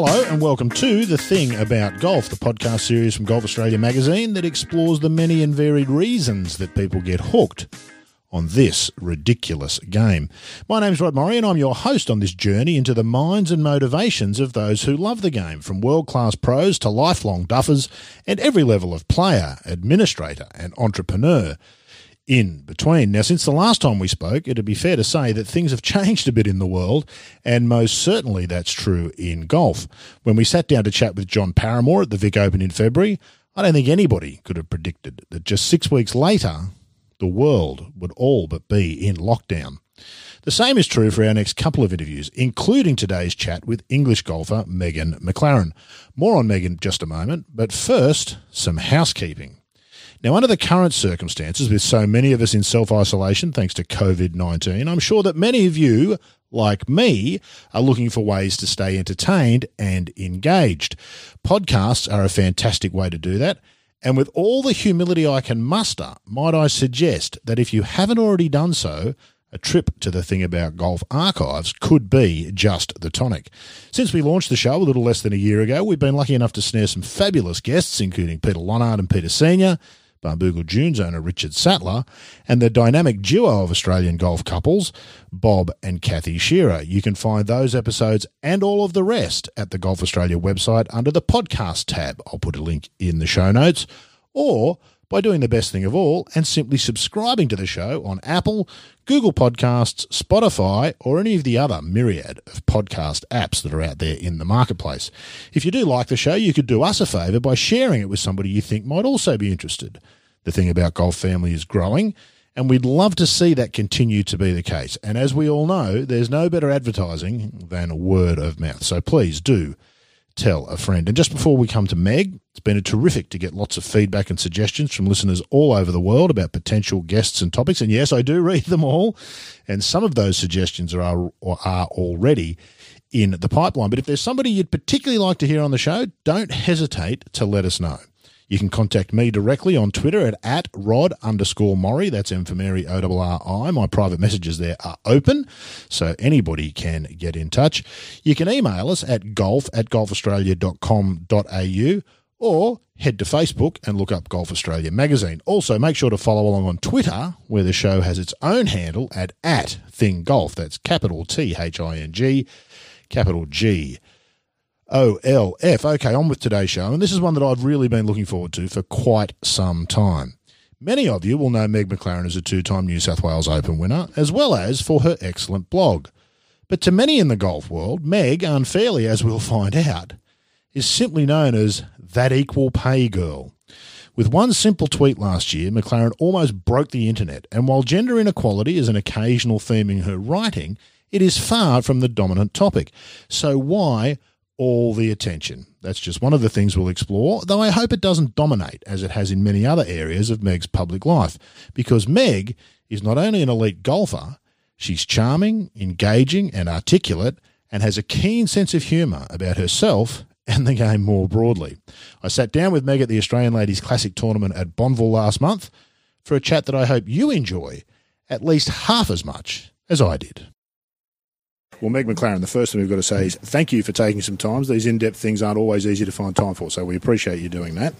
Hello, and welcome to The Thing About Golf, the podcast series from Golf Australia magazine that explores the many and varied reasons that people get hooked on this ridiculous game. My name's Rod Murray, and I'm your host on this journey into the minds and motivations of those who love the game, from world class pros to lifelong duffers, and every level of player, administrator, and entrepreneur in between. Now, since the last time we spoke, it'd be fair to say that things have changed a bit in the world, and most certainly that's true in golf. When we sat down to chat with John Paramor at the Vic Open in February, I don't think anybody could have predicted that just six weeks later, the world would all but be in lockdown. The same is true for our next couple of interviews, including today's chat with English golfer Megan McLaren. More on Megan just a moment, but first, some housekeeping. Now, under the current circumstances, with so many of us in self isolation thanks to COVID 19, I'm sure that many of you, like me, are looking for ways to stay entertained and engaged. Podcasts are a fantastic way to do that. And with all the humility I can muster, might I suggest that if you haven't already done so, a trip to the Thing About Golf archives could be just the tonic. Since we launched the show a little less than a year ago, we've been lucky enough to snare some fabulous guests, including Peter Lonard and Peter Senior, Barnbougle Dunes owner Richard Sattler, and the dynamic duo of Australian golf couples, Bob and Kathy Shearer. You can find those episodes and all of the rest at the Golf Australia website under the podcast tab. I'll put a link in the show notes. Or by doing the best thing of all and simply subscribing to the show on Apple, Google Podcasts, Spotify, or any of the other myriad of podcast apps that are out there in the marketplace. If you do like the show, you could do us a favour by sharing it with somebody you think might also be interested. The thing about Golf Family is growing, and we'd love to see that continue to be the case. And as we all know, there's no better advertising than word of mouth. So please do tell a friend. And just before we come to Meg, it's been a terrific to get lots of feedback and suggestions from listeners all over the world about potential guests and topics. And yes, I do read them all. And some of those suggestions are, are already in the pipeline. But if there's somebody you'd particularly like to hear on the show, don't hesitate to let us know. You can contact me directly on Twitter at, at rod underscore Murray. That's M for Mary O-R-R-I. My private messages there are open, so anybody can get in touch. You can email us at golf at golfaustralia.com.au or head to Facebook and look up Golf Australia magazine. Also, make sure to follow along on Twitter, where the show has its own handle at, at Thing Golf. That's capital T H I N G, capital G O L F. Okay, on with today's show, and this is one that I've really been looking forward to for quite some time. Many of you will know Meg McLaren as a two time New South Wales Open winner, as well as for her excellent blog. But to many in the golf world, Meg, unfairly as we'll find out, is simply known as that equal pay girl. With one simple tweet last year, McLaren almost broke the internet, and while gender inequality is an occasional theme in her writing, it is far from the dominant topic. So why all the attention. That's just one of the things we'll explore, though I hope it doesn't dominate as it has in many other areas of Meg's public life, because Meg is not only an elite golfer, she's charming, engaging, and articulate, and has a keen sense of humour about herself and the game more broadly. I sat down with Meg at the Australian Ladies Classic tournament at Bonville last month for a chat that I hope you enjoy at least half as much as I did. Well, Meg McLaren, the first thing we've got to say is thank you for taking some time. These in depth things aren't always easy to find time for, so we appreciate you doing that.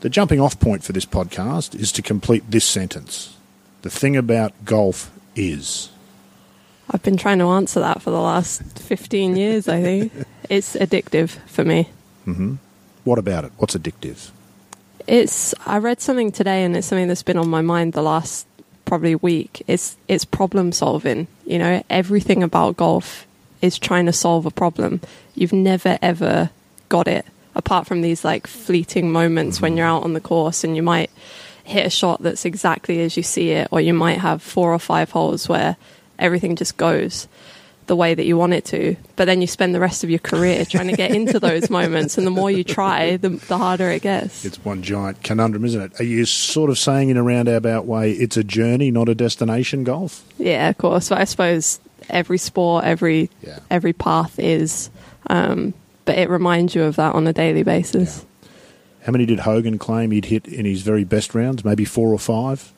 The jumping off point for this podcast is to complete this sentence The thing about golf is. I've been trying to answer that for the last 15 years, I think. it's addictive for me. Mm-hmm. What about it? What's addictive? It's. I read something today, and it's something that's been on my mind the last probably week. It's it's problem solving. You know, everything about golf is trying to solve a problem. You've never ever got it apart from these like fleeting moments mm-hmm. when you're out on the course and you might hit a shot that's exactly as you see it, or you might have four or five holes where everything just goes the way that you want it to. But then you spend the rest of your career trying to get into those moments, and the more you try, the, the harder it gets. It's one giant conundrum, isn't it? Are you sort of saying in a roundabout way it's a journey, not a destination golf? Yeah, of course. But I suppose every sport, every yeah. every path is, um, but it reminds you of that on a daily basis. Yeah. How many did Hogan claim he'd hit in his very best rounds? Maybe four or five,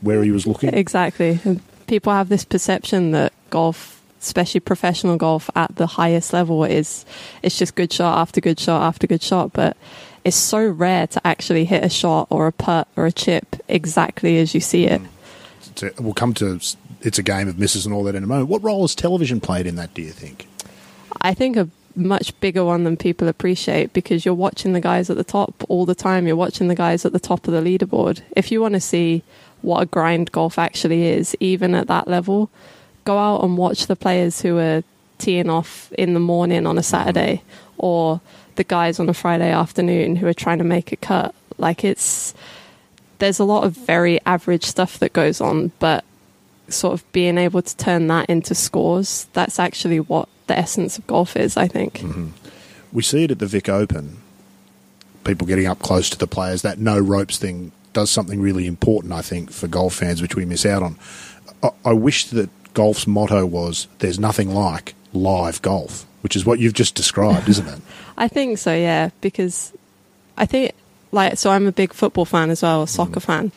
where he was looking. Exactly. And people have this perception that golf especially professional golf at the highest level, is it's just good shot after good shot after good shot. But it's so rare to actually hit a shot or a putt or a chip exactly as you see it. Mm. It's we'll come to it's a game of misses and all that in a moment. What role has television played in that? Do you think? I think a much bigger one than people appreciate because you're watching the guys at the top all the time. You're watching the guys at the top of the leaderboard. If you want to see what a grind golf actually is, even at that level, go out and watch the players who are teeing off in the morning on a Saturday or the guys on a Friday afternoon who are trying to make a cut. Like it's there's a lot of very average stuff that goes on, but sort of being able to turn that into scores, that's actually what the essence of golf is, I think. Mm-hmm. We see it at the Vic Open. People getting up close to the players. That no ropes thing does something really important, I think, for golf fans, which we miss out on. I, I wish that golf's motto was "There's nothing like live golf," which is what you've just described, isn't it? I think so, yeah, because I think like so I'm a big football fan as well, a soccer fan.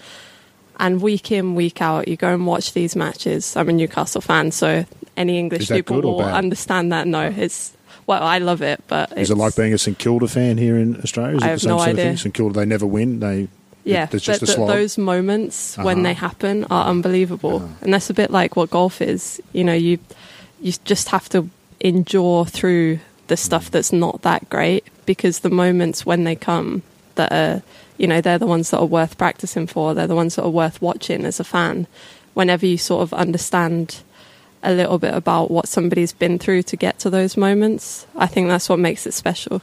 And week in, week out, you go and watch these matches. I'm a Newcastle fan, so any English people will bad? understand that. No, it's well, I love it, but Is it like being a St Kilda fan here in Australia? Is I it have the same no sort of idea. thing? St Kilda, they never win. They Yeah, there's but th- those moments when Uh-huh. they happen are unbelievable, Uh-huh. and that's a bit like what golf is. You know, you you just have to endure through the stuff Mm. that's not that great because the moments when they come that are, you know, they're the ones that are worth practicing for. They're the ones that are worth watching as a fan. Whenever you sort of understand a little bit about what somebody's been through to get to those moments, I think that's what makes it special.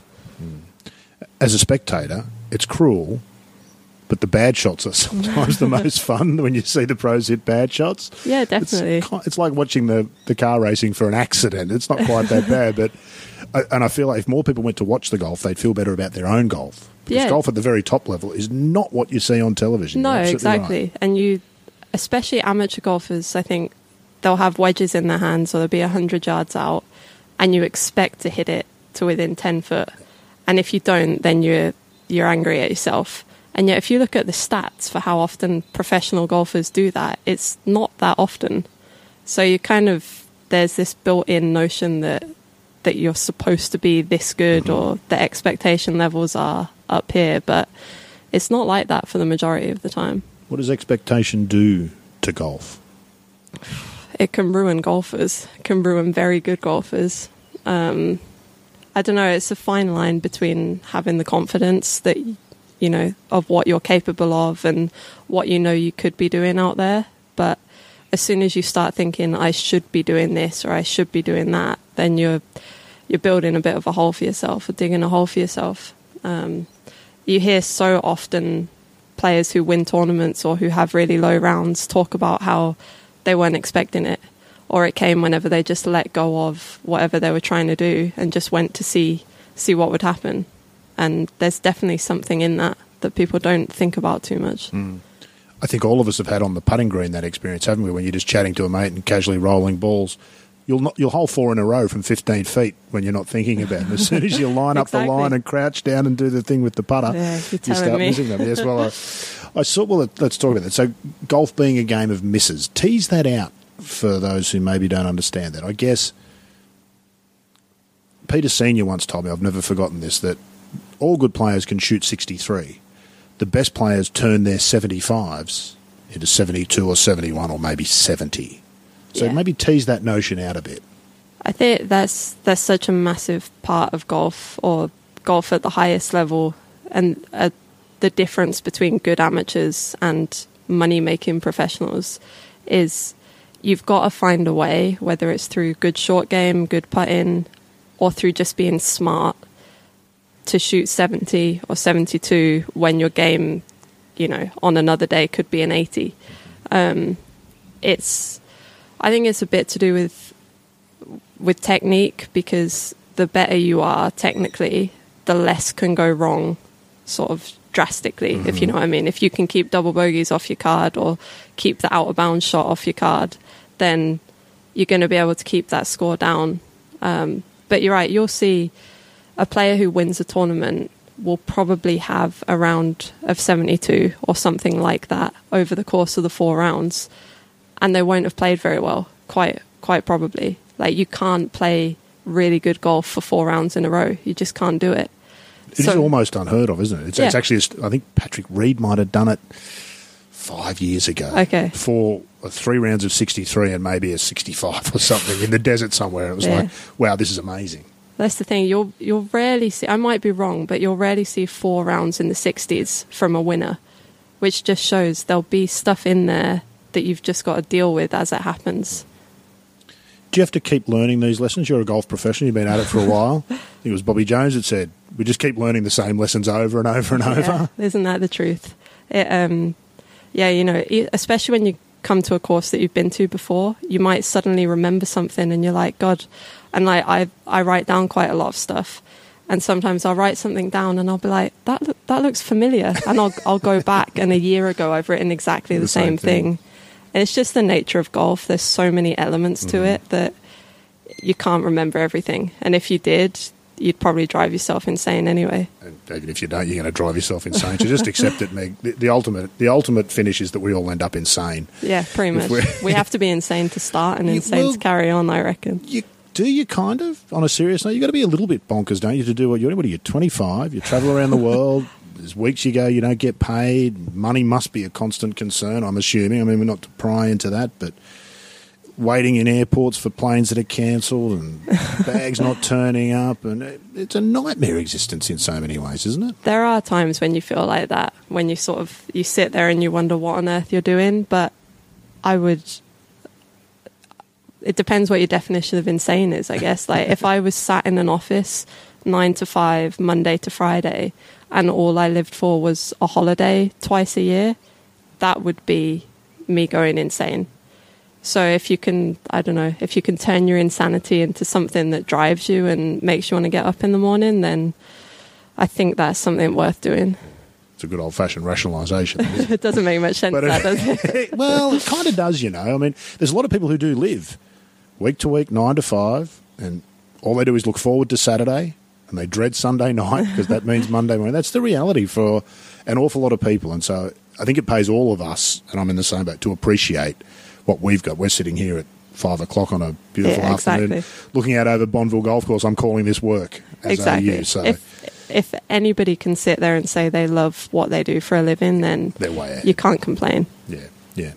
as a spectator, it's cruel, but the bad shots are sometimes the most fun when you see the pros hit bad shots. Yeah, definitely. ki- it's like watching the, the car racing for an accident. It's not quite that bad, but and I feel like if more people went to watch the golf, they'd feel better about their own golf. Because Yeah. golf at the very top level is not what you see on television. No, exactly. right. And you, especially amateur golfers, I think they'll have wedges in their hands or they'll be 100 yards out and you expect to hit it to within 10 foot. And if you don't, then you're, you're angry at yourself. And yet, if you look at the stats for how often professional golfers do that, it's not that often. So you kind of, there's this built in notion that that you're supposed to be this good or the expectation levels are up here, but it's not like that for the majority of the time. What does expectation do to golf? It can ruin golfers, it can ruin very good golfers. Um, I don't know, it's a fine line between having the confidence that, you know, of what you're capable of and what you know you could be doing out there. But as soon as you start thinking, I should be doing this or I should be doing that, then you're you're building a bit of a hole for yourself or digging a hole for yourself. Um, you hear so often players who win tournaments or who have really low rounds talk about how they weren't expecting it or it came whenever they just let go of whatever they were trying to do and just went to see see what would happen and there's definitely something in that that people don't think about too much mm. I think all of us have had on the putting green that experience, haven't we? When you're just chatting to a mate and casually rolling balls, you'll not, you'll hole four in a row from 15 feet when you're not thinking about it. As soon as you line up the line and crouch down and do the thing with the putter, Yeah, you start me. missing them. Yes, well, I, I saw. Well, let's talk about that. So, golf being a game of misses, tease that out for those who maybe don't understand that. I guess Peter Senior once told me, I've never forgotten this, that all good players can shoot 63 the best players turn their 75s into 72 or 71 or maybe 70. So Yeah. maybe tease that notion out a bit. I think that's that's such a massive part of golf or golf at the highest level, and uh, the difference between good amateurs and money making professionals is you've got to find a way, whether it's through good short game, good putting, or through just being smart, to shoot seventy or seventy two when your game, you know, on another day could be an eighty. Um, it's I think it's a bit to do with with technique because the better you are technically, the less can go wrong, sort of drastically, if you know what I mean. If you can keep double bogeys off your card or keep the out of bounds shot off your card, then you're going to be able to keep that score down. Um, but you're right, you'll see a player who wins a tournament will probably have a round of 72 or something like that over the course of the four rounds and they won't have played very well quite quite probably Like you can't play really good golf for four rounds in a row. You just can't do it. It is So- almost unheard of, isn't it? It's, it's actually, I think Patrick Reed might have done it five years ago. Okay. For three rounds of 63 and maybe a 65 or something in the desert somewhere. It was Yeah. like, wow, this is amazing. That's the thing. You'll you'll rarely see. I might be wrong, but you'll rarely see four rounds in the sixties from a winner, which just shows there'll be stuff in there that you've just got to deal with as it happens. Do you have to keep learning these lessons? You're a golf professional. You've been at it for a while. It was Bobby Jones that said, we just keep learning the same lessons over and over and over. Isn't that the truth? It, um, yeah, you know, especially when you come to a course that you've been to before, you might suddenly remember something, and you're like, God, and like I, I write down quite a lot of stuff, and sometimes I'll write something down, and I'll be like, that look, that looks familiar, and I'll I'll go back, and a year ago I've written exactly the, The same same, thing. thing. And it's just the nature of golf. There's so many elements to mm-hmm. it that you can't remember everything, and if you did, you'd probably drive yourself insane anyway. And even if you don't, you're going to drive yourself insane. So just accept it, Meg. The, the ultimate, the ultimate finish is that we all end up insane. Yeah, pretty much. we're- have to be insane to start and You insane will- to carry on, I reckon. You do you kind of on a serious note. You got to be a little bit bonkers, don't you, to do what you're. What are you? 25. You travel around the world. There's weeks you go, you don't get paid. Money must be a constant concern. I'm assuming. I mean, we're not to pry into that, but waiting in airports for planes that are cancelled and bags not turning up, and it, it's a nightmare existence in so many ways, isn't it? There are times when you feel like that, when you sort of you sit there and you wonder what on earth you're doing, but I would it depends what your definition of insane is, I guess. Like if I was sat in an office 9 to 5 Monday to Friday and all I lived for was a holiday twice a year, that would be me going insane. So if you can, I don't know, if you can turn your insanity into something that drives you and makes you want to get up in the morning, then I think that's something worth doing. It's a good old fashioned rationalisation. It doesn't make much sense, But, that does it? well, it kind of does, you know. I mean, there's a lot of people who do live week to week, nine to five, and all they do is look forward to Saturday and they dread Sunday night because that means Monday morning. That's the reality for an awful lot of people. And so I think it pays all of us, and I'm in the same boat, to appreciate what we've got. We're sitting here at five o'clock on a beautiful Yeah, afternoon exactly. looking out over Bonville Golf Course. I'm calling this work as exactly. AU. So If if anybody can sit there and say they love what they do for a living, then they're way ahead. you can't complain. Yeah, yeah,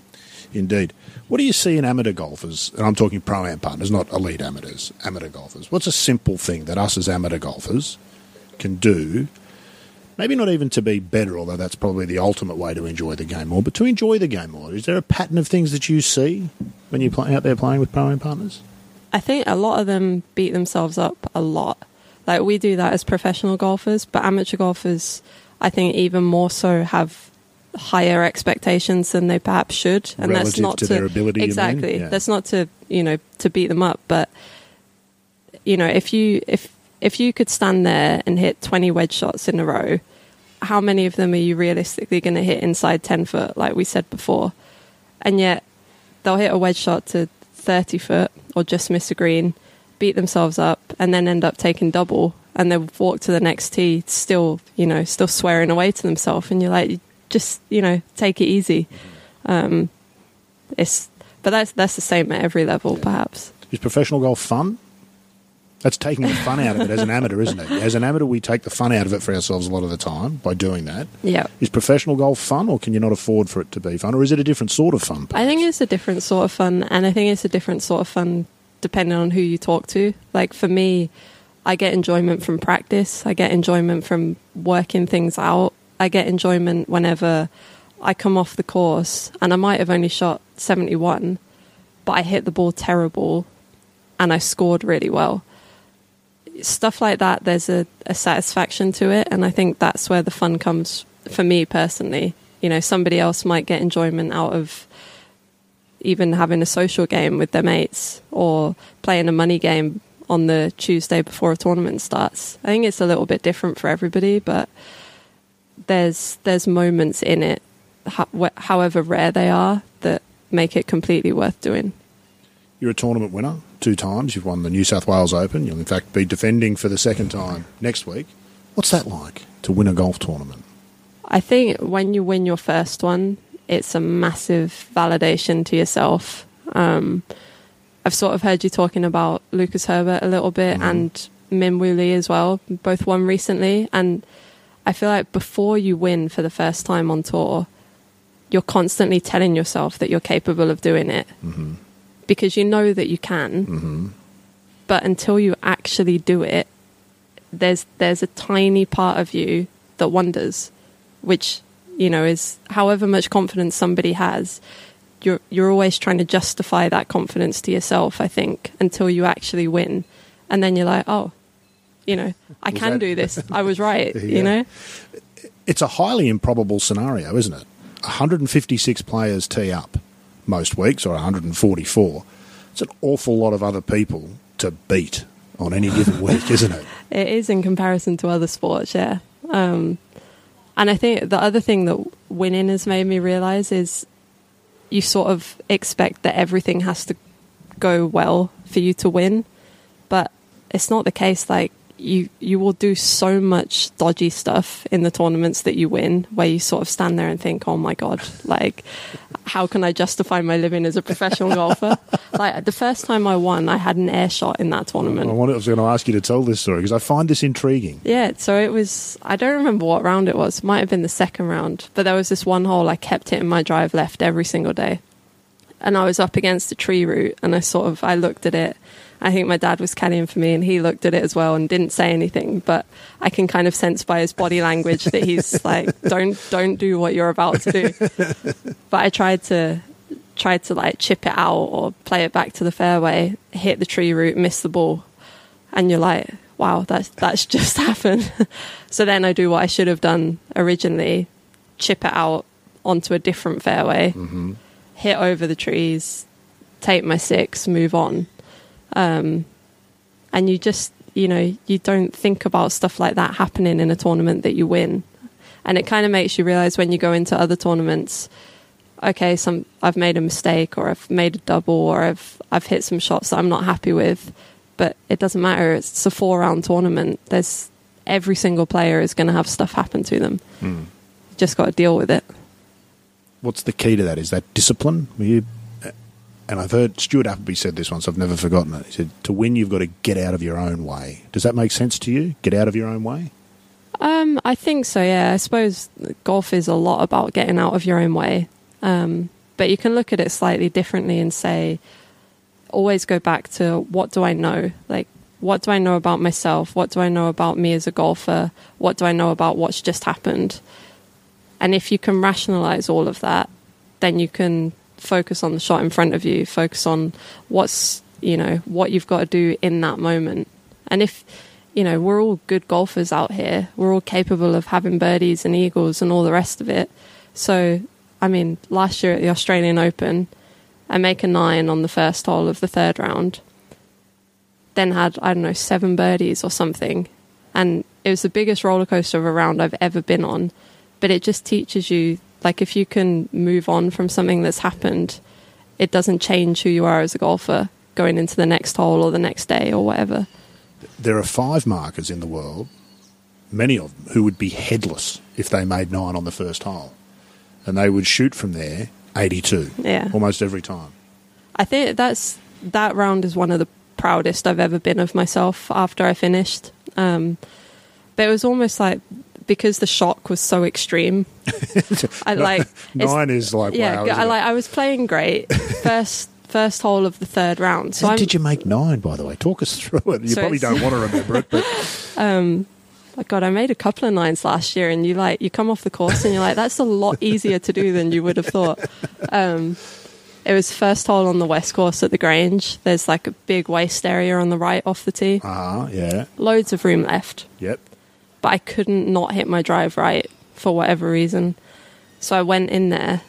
indeed. What do you see in amateur golfers? And I'm talking pro am partners, not elite amateurs, amateur golfers. What's a simple thing that us as amateur golfers can do? Maybe not even to be better, although that's probably the ultimate way to enjoy the game more, but to enjoy the game more. Is there a pattern of things that you see when you're play, out there playing with pro am partners? I think a lot of them beat themselves up a lot. Like we do that as professional golfers, but amateur golfers, I think, even more so have higher expectations than they perhaps should, and that's not to their ability. Exactly, Yeah. that's not to you know to beat them up, but you know if you if if you could stand there and hit twenty wedge shots in a row, how many of them are you realistically going to hit inside ten foot, like we said before? And yet they'll hit a wedge shot to 30 foot or just miss a green, beat themselves up, and then end up taking double. And they'll walk to the next tee, still, you know, still swearing away to themselves. And you're like, just, you know, take it easy. Um, it's, but that's that's the same at every level, perhaps. Is professional golf fun? That's taking the fun out of it as an amateur, isn't it? As an amateur, we take the fun out of it for ourselves a lot of the time by doing that. Yeah. Is professional golf fun, or can you not afford for it to be fun, or is it a different sort of fun? I think it's a different sort of fun, and I think it's a different sort of fun depending on who you talk to. Like for me, I get enjoyment from practice, I get enjoyment from working things out, I get enjoyment whenever I come off the course and I might have only shot 71, but I hit the ball terrible and I scored really well. Stuff like that, there's a, a satisfaction to it, and I think that's where the fun comes for me personally. You know, somebody else might get enjoyment out of even having a social game with their mates or playing a money game on the Tuesday before a tournament starts. I think it's a little bit different for everybody, but there's there's moments in it, however rare they are, that make it completely worth doing. You're a tournament winner two times. You've won the New South Wales Open. You'll in fact be defending for the second time next week. What's that like to win a golf tournament? I think when you win your first one, it's a massive validation to yourself. Um, I've sort of heard you talking about Lucas Herbert a little bit Mhm. and Min Woo Lee as well. Both won recently, and I feel like before you win for the first time on tour, you're constantly telling yourself that you're capable of doing it Mm-hmm. Because you know that you can. Mm-hmm. But until you actually do it, there's there's a tiny part of you that wonders, which you know is however much confidence somebody has. You're you're always trying to justify that confidence to yourself. I think until you actually win, and then you're like, oh, you know, I Was can that- do this. I was right. Yeah. You know, It's a highly improbable scenario, isn't it? 156 players tee up most weeks, or 144. It's an awful lot of other people to beat on any given week, isn't it? It is in comparison to other sports, yeah. Um, and I think the other thing that winning has made me realize is you sort of expect that everything has to go well for you to win, but it's not the case. Like you, you will do so much dodgy stuff in the tournaments that you win, where you sort of stand there and think, "Oh my god, like." How can I justify my living as a professional golfer? Like the first time I won, I had an air shot in that tournament. I was going to ask you to tell this story because I find this intriguing. Yeah, so it was. I don't remember what round it was. Might have been the second round, but there was this one hole I kept hitting my drive left every single day, and I was up against a tree root, and I sort of I looked at it. I think my dad was caddying for me, and he looked at it as well and didn't say anything. But I can kind of sense by his body language that he's like, "Don't, don't do what you're about to do." But I tried to tried to like chip it out or play it back to the fairway, hit the tree root, miss the ball, and you're like, wow, that's that's just happened. so then I do what I should have done originally, chip it out onto a different fairway, Mm-hmm. hit over the trees, take my six, move on. Um, and you just, you know, you don't think about stuff like that happening in a tournament that you win. And it kind of makes you realize when you go into other tournaments, okay, some I've made a mistake or I've made a double or I've I've hit some shots that I'm not happy with, but it doesn't matter. It's a four round tournament. There's every single player is going to have stuff happen to them. Mm. You just got to deal with it. What's the key to that? Is that discipline? Were you, and I've heard Stuart Appleby said this once. I've never forgotten it. He said, "To win, you've got to get out of your own way." Does that make sense to you? Get out of your own way. Um, I think so. Yeah, I suppose golf is a lot about getting out of your own way. Um, but you can look at it slightly differently and say, always go back to what do I know? Like, what do I know about myself? What do I know about me as a golfer? What do I know about what's just happened? And if you can rationalize all of that, then you can focus on the shot in front of you, focus on what's, you know, what you've got to do in that moment. And if, you know, we're all good golfers out here, we're all capable of having birdies and eagles and all the rest of it. So, I mean, last year at the Australian Open, I make a nine on the first hole of the third round, then had, I don't know, seven birdies or something. And it was the biggest roller coaster of a round I've ever been on. But it just teaches you, like, if you can move on from something that's happened, it doesn't change who you are as a golfer going into the next hole or the next day or whatever. There are five markers in the world, many of them, who would be headless if they made nine on the first hole, and they would shoot from there eighty-two Yeah. almost every time. I think that's that round is one of the proudest I've ever been of myself after I finished. Um, but it was almost like because the shock was so extreme. I like Nine is like yeah. wow. I like I was playing great first first hole of the third round. So How did you make nine, by the way? Talk us through it. You So probably don't want to remember it, but um, like God, I made a couple of nines last year, and you like you come off the course and you're like, that's a lot easier to do than you would have thought. Um, it was first hole on the west course at the Grange. There's like a big waste area on the right off the tee. ah, yeah, Loads of room left, yep. But I couldn't not hit my drive right for whatever reason. So I went in there,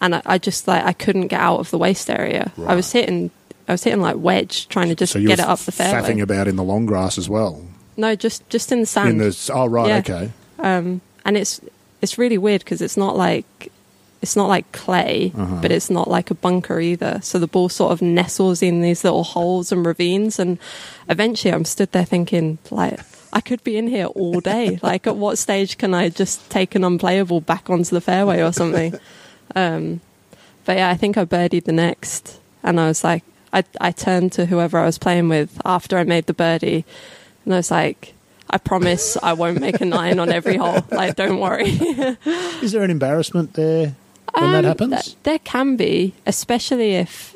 and I, I just like I couldn't get out of the waste area. I was hitting. I was hitting like wedge, trying to just So get it up the fairway. faffing about in the long grass as well. no, just just in the sand. In the oh right, Yeah. okay. um, and it's it's really weird because it's not like it's not like clay, Uh-huh. but it's not like a bunker either. So the ball sort of nestles in these little holes and ravines, and eventually I'm stood there thinking like. I could be in here all day. Like, at what stage can I just take an unplayable back onto the fairway or something? Um, but yeah, I think I birdied the next, and I was like, I I turned to whoever I was playing with after I made the birdie, and I was like, I promise I won't make a nine on every hole. Like, don't worry. Is there an embarrassment there when that Um, happens? th- there can be, especially if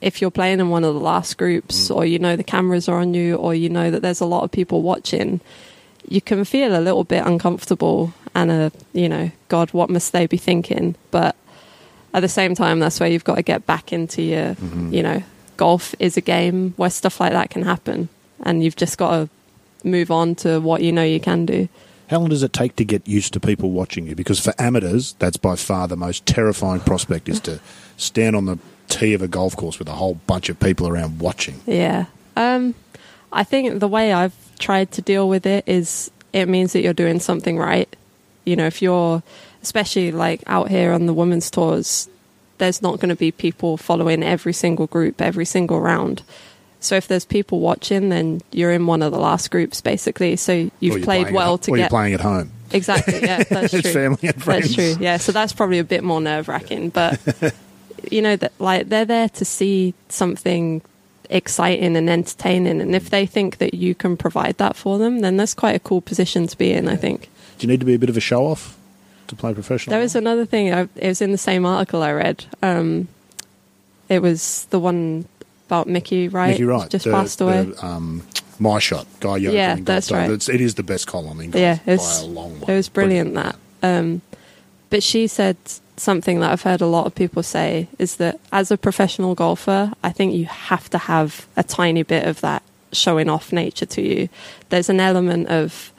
if you're playing in one of the last groups, Mm. or you know the cameras are on you, or you know that there's a lot of people watching. You can feel a little bit uncomfortable, and a you know, God, what must they be thinking? But at the same time, that's where you've got to get back into your, Mm-hmm. you know, golf is a game where stuff like that can happen, and you've just got to move on to what you know you can do. How long does it take to get used to people watching you? Because for amateurs, that's by far the most terrifying prospect is to stand on the tee of a golf course with a whole bunch of people around watching. Yeah. Um, I think the way I've tried to deal with it is it means that you're doing something right. You know, if you're, especially like out here on the women's tours, there's not going to be people following every single group, every single round. So if there's people watching, then you're in one of the last groups, basically. So you've played well at, to or get you're playing at home. exactly. Yeah, that's true. family and friends. That's true. Yeah, so that's probably a bit more nerve wracking, but you know that like they're there to see something exciting and entertaining, and if they think that you can provide that for them, then that's quite a cool position to be in. I think Do you need to be a bit of a show off to play professional? there was another thing. I, it was in the same article I read. Um, it was the one about Mickey Wright. Mickey Wright, just the- passed away. the, um, my shot, guy Yoder Yeah, that's right. It's, it is the best column in yeah, by it was, a long way. it was brilliant, that. Um, but she said something that I've heard a lot of people say is that as a professional golfer, I think you have to have a tiny bit of that showing off nature to you. There's an element of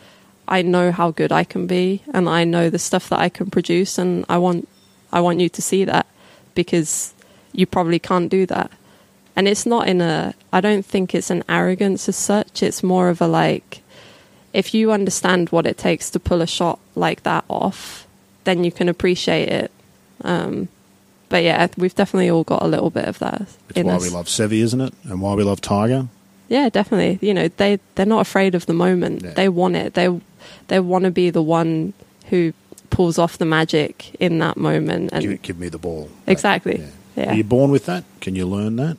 I know how good I can be and I know the stuff that I can produce and I want I want you to see that because you probably can't do that. And it's not in a I don't think it's an arrogance as such. It's more of a like if you understand what it takes to pull a shot like that off, then you can appreciate it. Um, but yeah, we've definitely all got a little bit of that It's in why us. we love Seve, isn't it? And why we love Tiger. Yeah, definitely. You know, they they're not afraid of the moment. Yeah. They want it. They they want to be the one who pulls off the magic in that moment. And Give, give me the ball. Exactly. Yeah. Are you born with that? Can you learn that?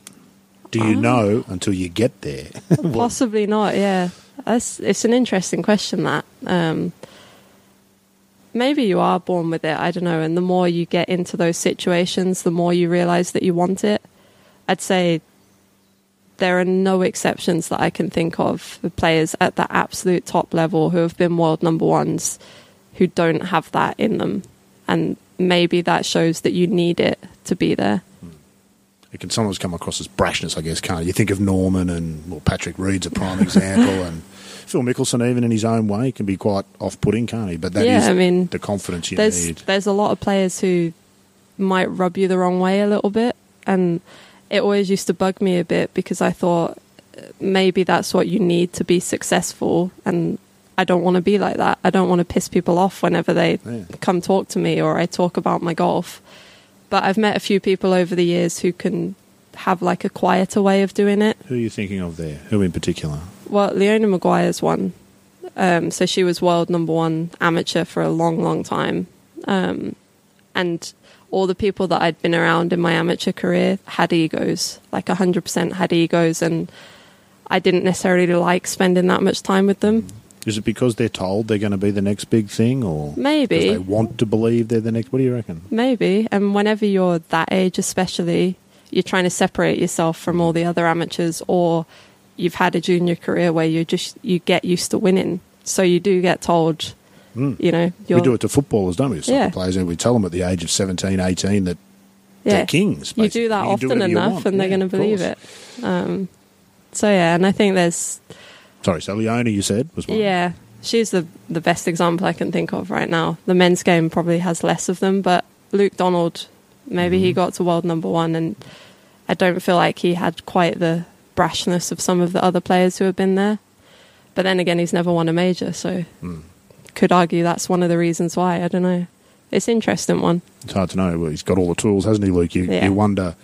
Do you Ah. know until you get there? Possibly not. Yeah, that's it's an interesting question. That um, maybe you are born with it. I don't know. And the more you get into those situations, the more you realize that you want it. I'd say there are no exceptions that I can think of for players at the absolute top level who have been world number ones who don't have that in them, and maybe that shows that you need it to be there. It can sometimes come across as brashness, I guess, can't it? You think of Norman and, well, Patrick Reed's a prime example, and Phil Mickelson, even in his own way, can be quite off putting, can't he? But that is Yeah, I mean, the confidence you there's need. there's a lot of players who might rub you the wrong way a little bit, and it always used to bug me a bit because I thought uh, maybe that's what you need to be successful, and I don't want to be like that. I don't want to piss people off whenever they Yeah. come talk to me or I talk about my golf. But I've met a few people over the years who can have like a quieter way of doing it. Who are you thinking of there? Who in particular? Well, Leona Maguire's one. Um, so she was world number one amateur for a long, long time. Um, and all the people that I'd been around in my amateur career had egos, like 100% had egos. And I didn't necessarily like spending that much time with them. Is it because they're told they're going to be the next big thing, or Maybe. they want to believe they're the next? What do you reckon? Maybe. And whenever you're that age, especially, you're trying to separate yourself from all the other amateurs, or you've had a junior career where you just you get used to winning, so you do get told, you know, you're. We do it to footballers, don't we? Soccer Yeah. players, and we tell them at the age of 17, 18 that yeah, they're kings. You do that can often you enough, and they're going to believe it. Um, so yeah, and I think there's Sorry, so Leona, you said was one. yeah, she's the the best example I can think of right now. The men's game probably has less of them, but Luke Donald, maybe Mm-hmm. he got to world number one, and I don't feel like he had quite the brashness of some of the other players who have been there. But then again, he's never won a major, so Hmm. could argue that's one of the reasons why. I don't know. It's an interesting one. It's hard to know. Well, he's got all the tools, hasn't he, Luke? You, Yeah. you wonder.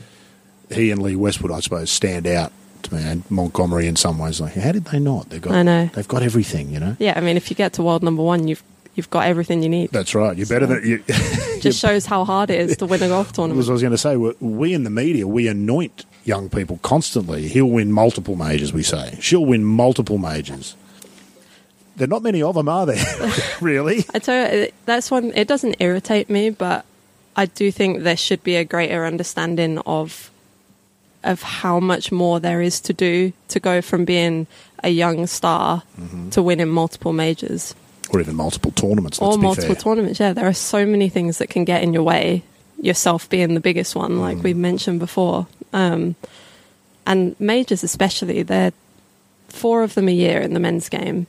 He and Lee Westwood, I suppose, stand out to me, and Montgomerie in some ways. Like, how did they not? They've got. I know. They've got everything, you know. Yeah, I mean, if you get to world number one, you've you've got everything you need. That's right. You're better than you. Just shows how hard it is to win a golf tournament. I was going to say. We in the media, we anoint young people constantly. He'll win multiple majors, we say. She'll win multiple majors. There are not many of them, are there? really? I tell you, that's one. It doesn't irritate me, but I do think there should be a greater understanding of of how much more there is to do to go from being a young star Mm-hmm. to winning multiple majors Or even multiple tournaments. Let's or multiple fair. tournaments. Yeah, there are so many things that can get in your way. Yourself being the biggest one, Mm. like we mentioned before, um, and majors especially. They're four of them a year in the men's game.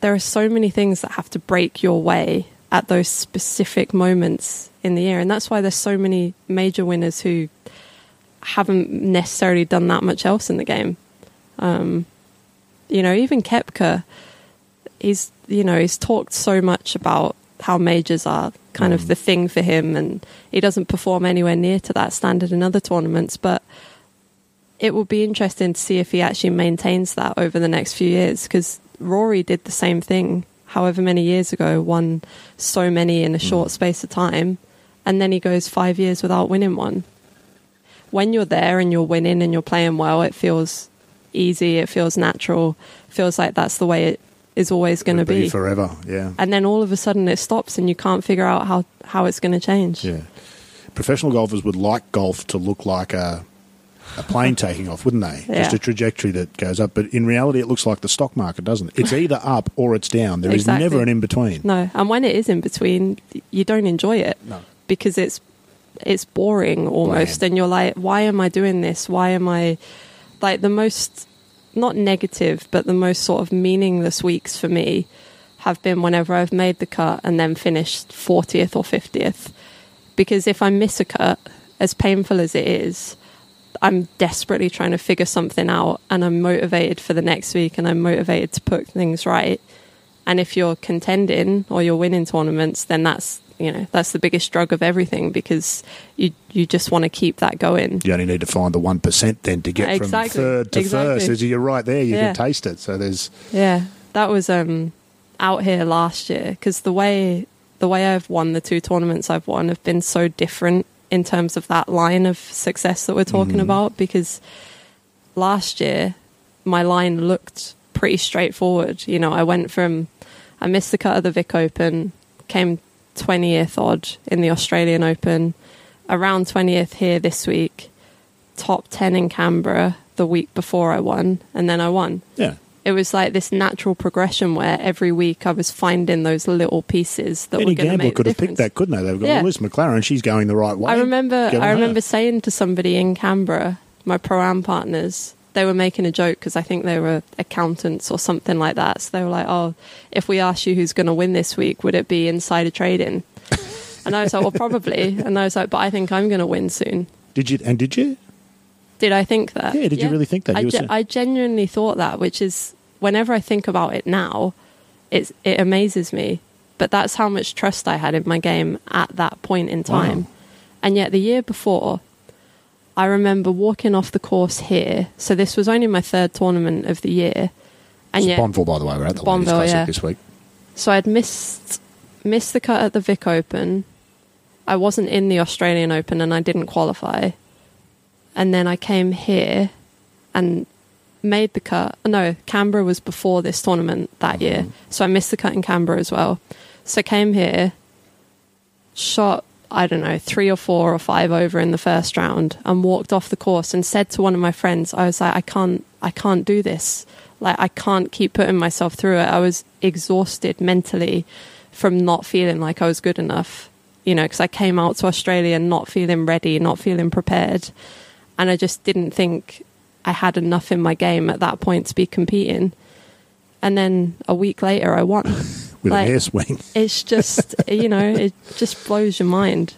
There are so many things that have to break your way at those specific moments in the year, and that's why there's so many major winners who haven't necessarily done that much else in the game. Um, you know, even Koepka, he's you know he's talked so much about how majors are kind of mm. the thing for him, and he doesn't perform anywhere near to that standard in other tournaments. But it will be interesting to see if he actually maintains that over the next few years because Rory did the same thing however many years ago, won so many in a mm. short space of time, and then he goes five years without winning one. When you're there and you're winning and you're playing well, it feels easy, it feels natural, feels like that's the way it is always going to be be. forever. Yeah. and then all of a sudden it stops and you can't figure out how, how it's going to change. Yeah. Professional golfers would like golf to look like a a plane taking off, wouldn't they? Just a trajectory that goes up. But in reality, it looks like the stock market, doesn't it? It's either up or it's down. There is Exactly. never an in between. No, and when it is in between, you don't enjoy it No. because it's it's boring almost, Bland. and you're like, why am I doing this? Why am I like the most not negative, but the most sort of meaningless weeks for me have been whenever I've made the cut and then finished 40th or 50th. Because if I miss a cut, as painful as it is, I'm desperately trying to figure something out and I'm motivated for the next week and I'm motivated to put things right. And if you're contending or you're winning tournaments, then that's you know that's the biggest drug of everything because you you just want to keep that going. You only need to find the one percent then to get Exactly. from third to Exactly. first. You're right there, you Yeah. can taste it. So there's Yeah, that was um out here last year because the way the way I've won the two tournaments I've won have been so different in terms of that line of success that we're talking about. Because last year my line looked pretty straightforward. You know, I went from I missed the cut of the Vic Open, came twentieth odd in the Australian Open, around twentieth here this week, top ten in Canberra the week before I won, and then I won yeah. it was like this natural progression where every week I was finding those little pieces that Any were going to make could the have picked that, couldn't they? They've got Yeah. Liz McLaren. She's going the right way. I remember, Get I her. remember saying to somebody in Canberra, my pro am partners, they were making a joke because I think they were accountants or something like that. So they were like, "Oh, if we ask you who's going to win this week, would it be insider trading?" and I was like, "Well, probably." And I was like, "But I think I'm going to win soon." Did you? And did you? Did I think that? Yeah, did you really think that? I, ge- I genuinely thought that, which is whenever I think about it now, it's, it amazes me. But that's how much trust I had in my game at that point in time. Wow. And yet the year before, I remember walking off the course here. So this was only my third tournament of the year. And It's yet, Bonville, by the way. We're at the Ladies Classic yeah. this week. so I'd missed missed the cut at the Vic Open. I wasn't in the Australian Open and I didn't qualify. And then I came here and made the cut. Oh, no, Canberra was before this tournament that year. Mm-hmm. So I missed the cut in Canberra as well. So I came here, shot, I don't know, three or four or five over in the first round and walked off the course and said to one of my friends, I was like, I can't, I can't do this. Like, I can't keep putting myself through it. I was exhausted mentally from not feeling like I was good enough, you know, because I came out to Australia not feeling ready, not feeling prepared. And I just didn't think I had enough in my game at that point to be competing. And then a week later, I won. With Like- an air swing. It's just, you know, it just blows your mind.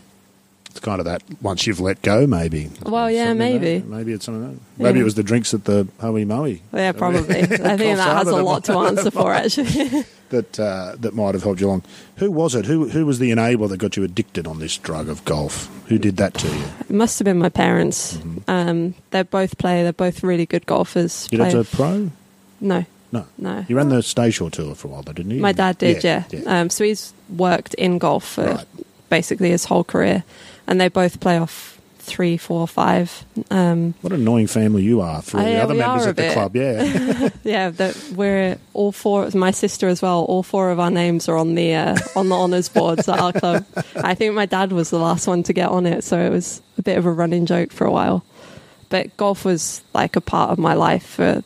It's kind of that once you've let go, maybe. Well, yeah, Something maybe. Maybe it's something like that. Maybe Yeah. it was the drinks at the Hoey Moey Yeah, probably. I think that has a lot to answer for, actually. that uh, that might have helped you along. Who was it? Who who was the enabler that got you addicted on this drug of golf? Who did that to you? it must have been my parents. Mm-hmm. Um, they both play. They're both really good golfers. You got Play- to pro? no, No. no. You ran the Stayshore tour for a while, though, didn't he? My dad did, yeah. yeah. Um, so he's worked in golf for Right. basically his whole career, and they both play off three, four, five. Um, What an annoying family you are for all the other members at the bit. club. Yeah. yeah, that we're all four. My sister as well. All four of our names are on the uh, on the honors boards at our club. I think my dad was the last one to get on it, so it was a bit of a running joke for a while. But golf was like a part of my life for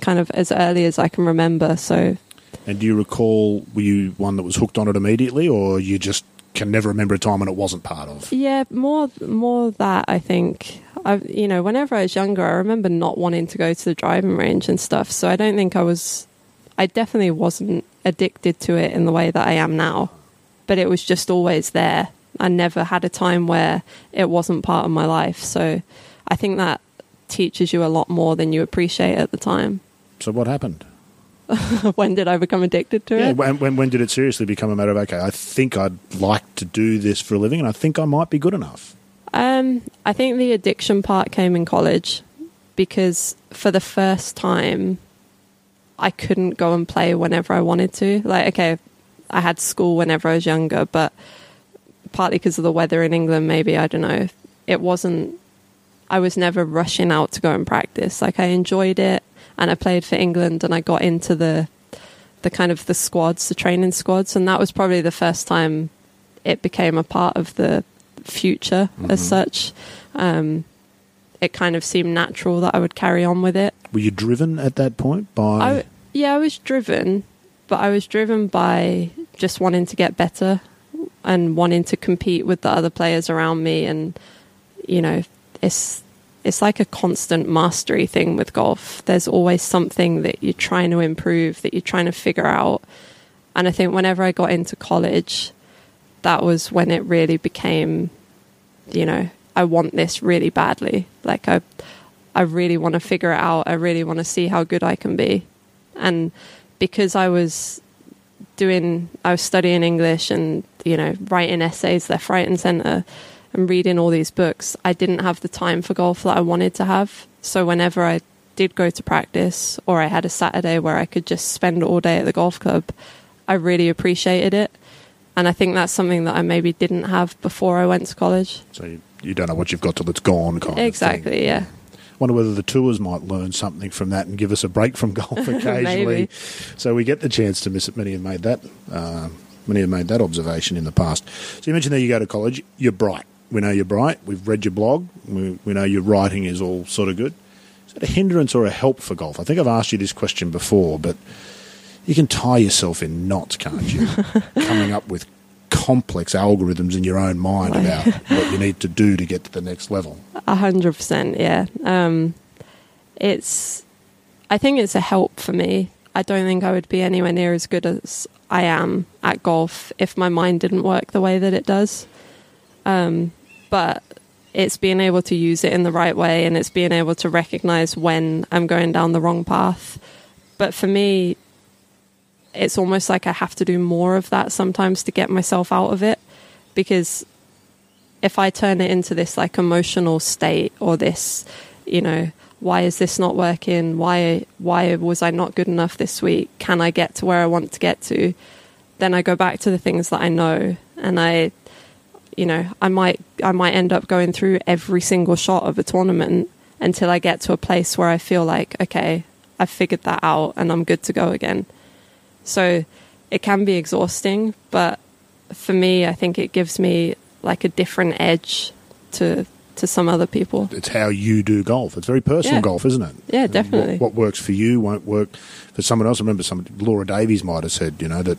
kind of as early as I can remember. So and do you recall, were you one that was hooked on it immediately, or you just can never remember a time when it wasn't part of? Yeah, more more that I think. I you know, whenever I was younger, I remember not wanting to go to the driving range and stuff. So I don't think I was. I definitely wasn't addicted to it in the way that I am now, but it was just always there. I never had a time where it wasn't part of my life. So I think that teaches you a lot more than you appreciate at the time. So what happened? when did I become addicted to Yeah, it? when, when when did it seriously become a matter of okay? I think I'd like to do this for a living, and I think I might be good enough. Um, I think the addiction part came in college because for the first time, I couldn't go and play whenever I wanted to. Like, okay, I had school whenever I was younger, but partly because of the weather in England, maybe I don't know. It wasn't. I was never rushing out to go and practice. Like, I enjoyed it, and I played for England, and I got into the the kind of the squads, the training squads, and that was probably the first time it became a part of the future as such. Um, it kind of seemed natural that I would carry on with it. Were you driven at that point by? I, yeah, I was driven, but I was driven by just wanting to get better and wanting to compete with the other players around me. And you know, it's it's like a constant mastery thing with golf. There's always something that you're trying to improve, that you're trying to figure out. And I think whenever I got into college, that was when it really became, you know, I want this really badly. Like I, I really want to figure it out. I really want to see how good I can be. And because I was doing, I was studying English and, you know, writing essays left, right, and center and reading all these books, I didn't have the time for golf that I wanted to have. So whenever I did go to practice or I had a Saturday where I could just spend all day at the golf club, I really appreciated it. And I think that's something that I maybe didn't have before I went to college. so you, you don't know what you've got till it's gone. Kind Of Exactly, yeah. Wonder whether the tours might learn something from that and give us a break from golf occasionally. So we get the chance to miss it. Many have made that. Uh, many have made that observation in the past. So you mentioned that you go to college. You're bright. We know you're bright. We've read your blog. We, we know your writing is all sort of good. Is that a hindrance or a help for golf? I think I've asked you this question before, but you can tie yourself in knots, can't you? Coming up with complex algorithms in your own mind about what you need to do to get to the next level. A hundred percent, yeah. Um, it's, I think it's a help for me. I don't think I would be anywhere near as good as I am at golf if my mind didn't work the way that it does. Um, but it's being able to use it in the right way and it's being able to recognize when I'm going down the wrong path. But for me, it's almost like I have to do more of that sometimes to get myself out of it because if I turn it into this like emotional state or this, you know, why is this not working? Why why was I not good enough this week? Can I get to where I want to get to? Then I go back to the things that I know and I you know, I might I might end up going through every single shot of a tournament until I get to a place where I feel like, okay, I've figured that out and I'm good to go again. So it can be exhausting, but for me, I think it gives me like a different edge to to some other people. it's how you do golf. It's very personal Yeah. golf, isn't it? Yeah, definitely. What, what works for you won't work for someone else. I remember some Laura Davies might have said, you know, that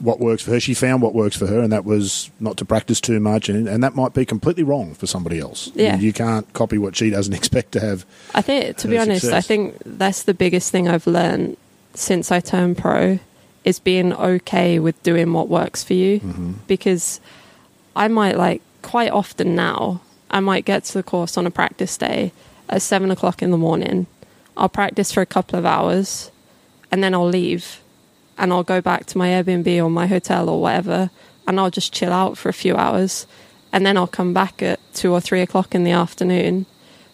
what works for her, she found what works for her, and that was not to practice too much, and, and that might be completely wrong for somebody else. Yeah. You can't copy what she doesn't expect to have. I think, to be honest, I think that's the biggest thing I've learned since I turned pro is being okay with doing what works for you. Mm-hmm. Because I might like quite often now, I might get to the course on a practice day at seven o'clock in the morning. I'll practice for a couple of hours and then I'll leave and I'll go back to my Airbnb or my hotel or whatever and I'll just chill out for a few hours and then I'll come back at two or three o'clock in the afternoon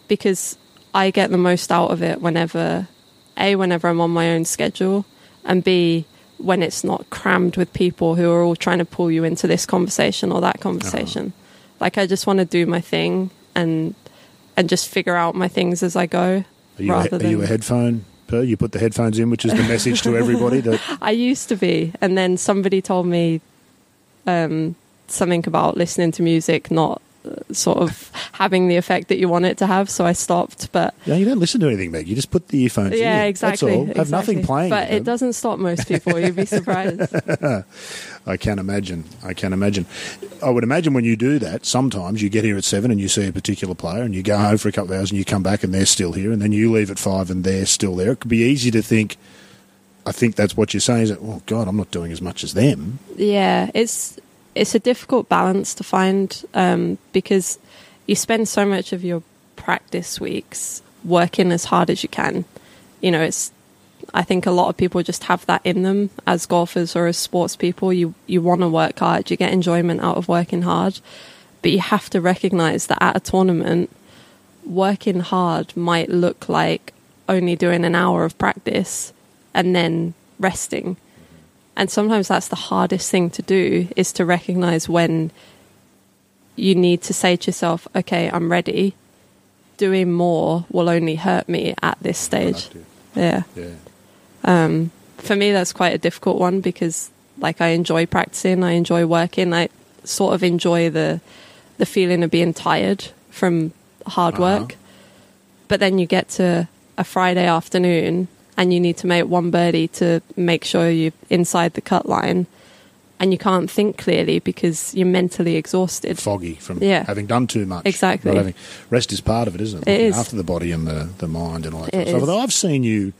because I get the most out of it whenever A, whenever I'm on my own schedule, and B, when it's not crammed with people who are all trying to pull you into this conversation or that conversation. Uh-huh. Like, I just want to do my thing and and just figure out my things as I go. Are you, a, rather are you a headphone? You put the headphones in, which is the message to everybody that I used to be, and then somebody told me um, something about listening to music not sort of having the effect that you want it to have, so I stopped. But yeah, you don't listen to anything, Meg. You just put the earphones in. yeah, exactly. That's all. Have exactly. nothing playing. but it doesn't stop most people. You'd be surprised. I can't imagine. I can't imagine. I would imagine when you do that, sometimes you get here at seven and you see a particular player and you go home for a couple of hours and you come back and they're still here and then you leave at five and they're still there. It could be easy to think, I think that's what you're saying is that, oh, God, I'm not doing as much as them. Yeah, it's it's a difficult balance to find um, because you spend so much of your practice weeks working as hard as you can. You know, it's I think a lot of people just have that in them as golfers or as sports people. You you want to work hard, you get enjoyment out of working hard, but you have to recognize that at a tournament, working hard might look like only doing an hour of practice and then resting. And sometimes that's the hardest thing to do is to recognize when you need to say to yourself, okay, I'm ready. Doing more will only hurt me at this stage. Yeah. Yeah. Um, for me, that's quite a difficult one because, like, I enjoy practicing, I enjoy working, I sort of enjoy the the feeling of being tired from hard Uh-huh. work. But then you get to a Friday afternoon and you need to make one birdie to make sure you're inside the cut line, and you can't think clearly because you're mentally exhausted. Foggy from Yeah. having done too much. Exactly. Having, rest is part of it, isn't it? It is. After the body and the, the mind and all that It stuff. is. Although I've seen you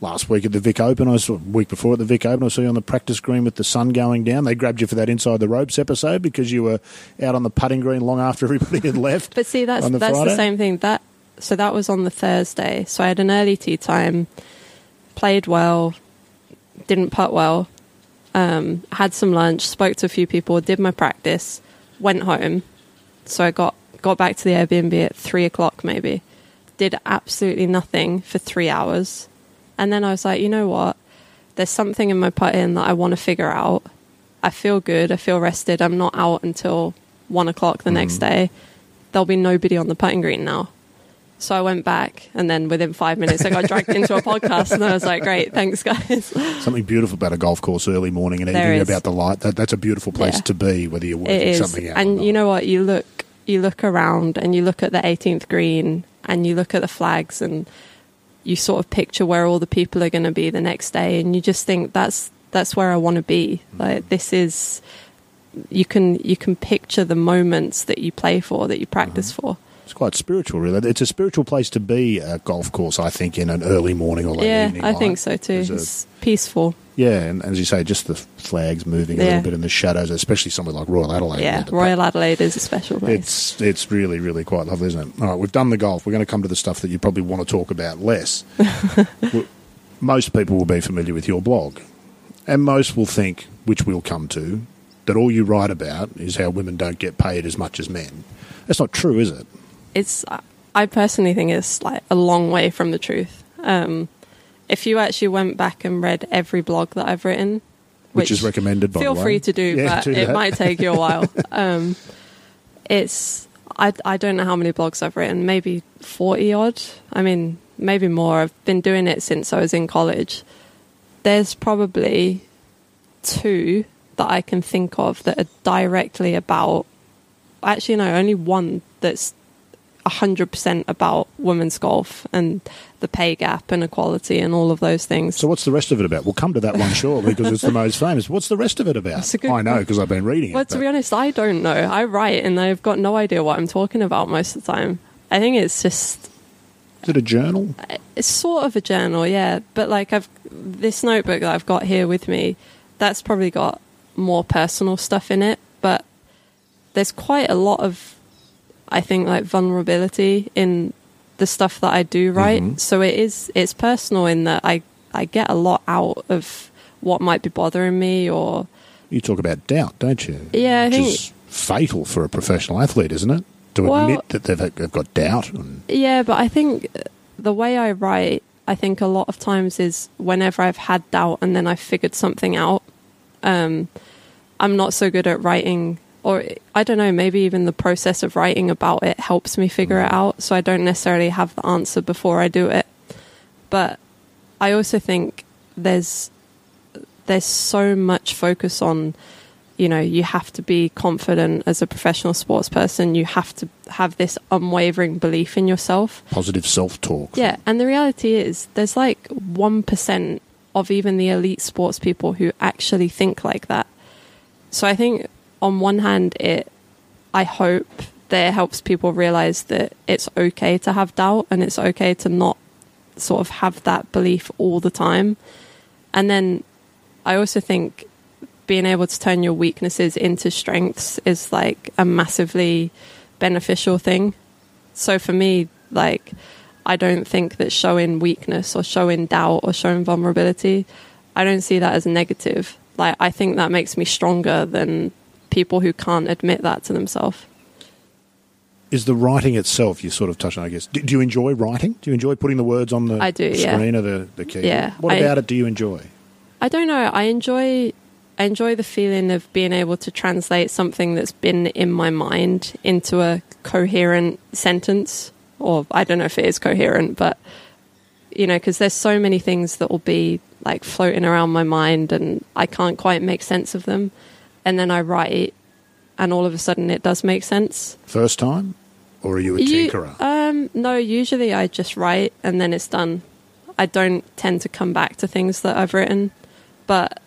last week at the Vic Open, I saw week before at the Vic Open, I saw you on the practice green with the sun going down. They grabbed you for that inside the ropes episode because you were out on the putting green long after everybody had left. But see, that's the that's Friday? the same thing. That so that was on the Thursday. So I had an early tea time, played well, didn't putt well, um, had some lunch, spoke to a few people, did my practice, went home. So I got got back to the Airbnb at three o'clock maybe. Did absolutely nothing for three hours, and then I was like, you know what? There's something in my putting that I want to figure out. I feel good. I feel rested. I'm not out until one o'clock the next day. There'll be nobody on the putting green now. So I went back, and then within five minutes, I got dragged into a podcast, and I was like, "Great, thanks, guys." Something beautiful about a golf course early morning and There is. about the light. That, that's a beautiful place Yeah. to be, whether you're working something out. and you know what? You look, you look around, and you look at the 18th green, and you look at the flags, and you sort of picture where all the people are going to be the next day, and you just think that's that's where I want to be. Mm-hmm. Like this is, you can you can picture the moments that you play for, that you practice Mm-hmm. for. It's quite spiritual, really. It's a spiritual place to be a golf course, I think, in an early morning or late yeah, evening. I light. think so too. A- It's peaceful. yeah, and as you say, just the flags moving a little bit in the shadows, especially somewhere like Royal Adelaide. Yeah, Royal Adelaide is a special place. It's it's really really quite lovely, isn't it? All right, we've done the golf. We're going to come to the stuff that you probably want to talk about less. Most people will be familiar with your blog, and most will think, which we'll come to, that all you write about is how women don't get paid as much as men. That's not true, is it? It's I personally think it's like a long way from the truth. Um, if you actually went back and read every blog that I've written, Which, is recommended by feel free to do, Yeah, but do it might take you a while. um, it's I I don't know how many blogs I've written, maybe forty odd. I mean, maybe more. I've been doing it since I was in college. There's probably two that I can think of that are directly about. Actually, no, only one that's hundred percent about women's golf and the pay gap and equality and all of those things. So what's the rest of it about? We'll come to that one shortly because it's the most famous. What's the rest of it about? That's a good I know because I've been reading Well, it. to but- be honest, I don't know. I write and I've got no idea what I'm talking about most of the time. I think it's just is it a journal? Uh, it's sort of a journal, yeah. But like I've this notebook that I've got here with me, that's probably got more personal stuff in it. But there's quite a lot of, I think, like vulnerability in the stuff that I do write. Mhm. So it is it's personal in that I I get a lot out of what might be bothering me or You talk about doubt, don't you? Yeah, I Which think- is fatal for a professional athlete, isn't it? To Well- admit that they've, they've got doubt. And, Yeah, but I think the way I write, I think a lot of times is whenever I've had doubt and then I've figured something out. Um, I'm not so good at writing or I don't know, maybe even the process of writing about it helps me figure it mm. out. So I don't necessarily have the answer before I do it. But I also think there's there's so much focus on you know you have to be confident as a professional sports person you have to have this unwavering belief in yourself Positive self talk. yeah and the reality is there's like 1% of even the elite sports people who actually think like that so i think on one hand it i hope that it helps people realize that it's okay to have doubt and it's okay to not sort of have that belief all the time and then i also think being able to turn your weaknesses into strengths is like a massively beneficial thing. So for me, like, I don't think that showing weakness or showing doubt or showing vulnerability, I don't see that as negative. Like, I think that makes me stronger than people who can't admit that to themselves. Is the writing itself, you sort of touched on, I guess. Do, do you enjoy writing? Do you enjoy putting the words on the I do, yeah. screen or the, the keyboard? Yeah, What I- about it do you enjoy? I don't know. I enjoy I enjoy the feeling of being able to translate something that's been in my mind into a coherent sentence. Or I don't know if it is coherent, but you know, because there's so many things that will be like floating around my mind, and I can't quite make sense of them. And then I write, it, and all of a sudden it does make sense. First time? Or are you a You- tinkerer? um, no, usually I just write and then it's done. I don't tend to come back to things that I've written, but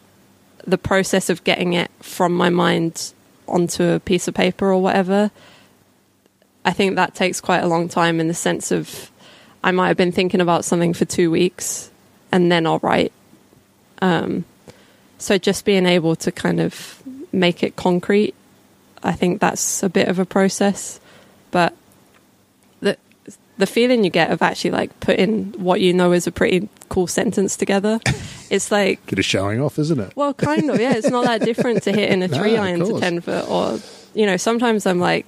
the process of getting it from my mind onto a piece of paper or whatever, I think that takes quite a long time in the sense of I might have been thinking about something for two weeks and then I'll write. Um, so just being able to kind of make it concrete, I think that's a bit of a process. But the the feeling you get of actually like putting what you know is a pretty cool sentence together, it's like Bit of showing off, isn't it? well, kind of, yeah. It's not that different to hitting a three of iron to ten foot, or you know. Sometimes I'm like,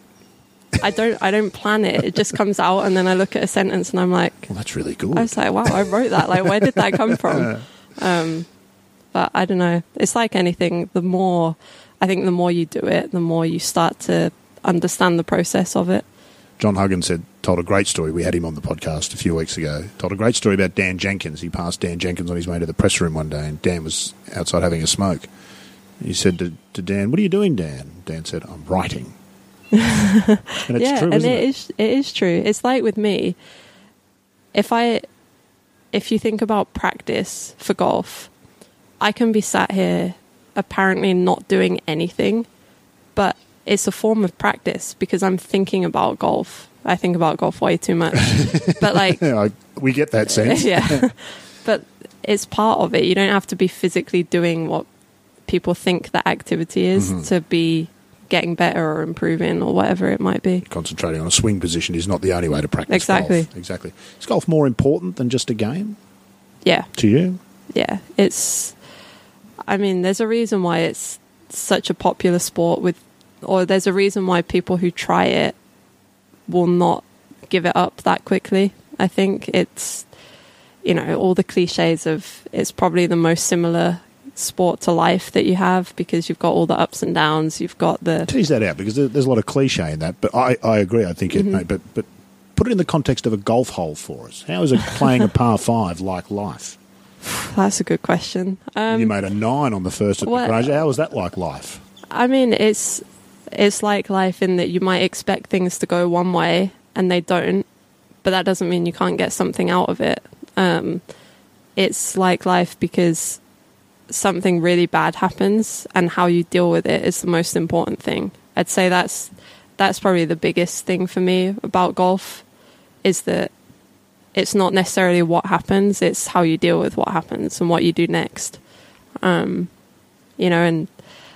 I don't, I don't plan it. It just comes out, and then I look at a sentence, and I'm like, Well, that's really good. I was like, wow, I wrote that. Like, where did that come from? Um, but I don't know. It's like anything. The more, I think, the more you do it, the more you start to understand the process of it. John Huggan said, told a great story. We had him on the podcast a few weeks ago. Told a great story about Dan Jenkins. He passed Dan Jenkins on his way to the press room one day, and Dan was outside having a smoke. He said to, to Dan, "What are you doing, Dan?" Dan said, "I'm writing." and it's yeah, true, and isn't it it? is it is true. It's like with me. If I if you think about practice for golf, I can be sat here apparently not doing anything, but it's a form of practice because I'm thinking about golf. I think about golf way too much. but like we get that sense. yeah. but it's part of it. You don't have to be physically doing what people think that activity is Mm-hmm. to be getting better or improving or whatever it might be. Concentrating on a swing position is not the only way to practice Exactly. golf. Exactly. Is golf more important than just a game Yeah. to you? yeah, it's. I mean, there's a reason why it's such a popular sport with, or there's a reason why people who try it will not give it up that quickly. I think it's, you know, all the cliches of it's probably the most similar sport to life that you have because you've got all the ups and downs. You've got the Tease that out because there's a lot of cliche in that. But I, I agree. I think it. Mm-hmm. But but put it in the context of a golf hole for us. How is it playing a par five like life? that's a good question. Um, you made a nine on the first at well- the garage. How was that like life? I mean, it's it's like life in that you might expect things to go one way and they don't, but that doesn't mean you can't get something out of it. Um, it's like life because something really bad happens and how you deal with it is the most important thing. I'd say that's that's probably the biggest thing for me about golf is that it's not necessarily what happens, it's how you deal with what happens and what you do next. Um, you know, and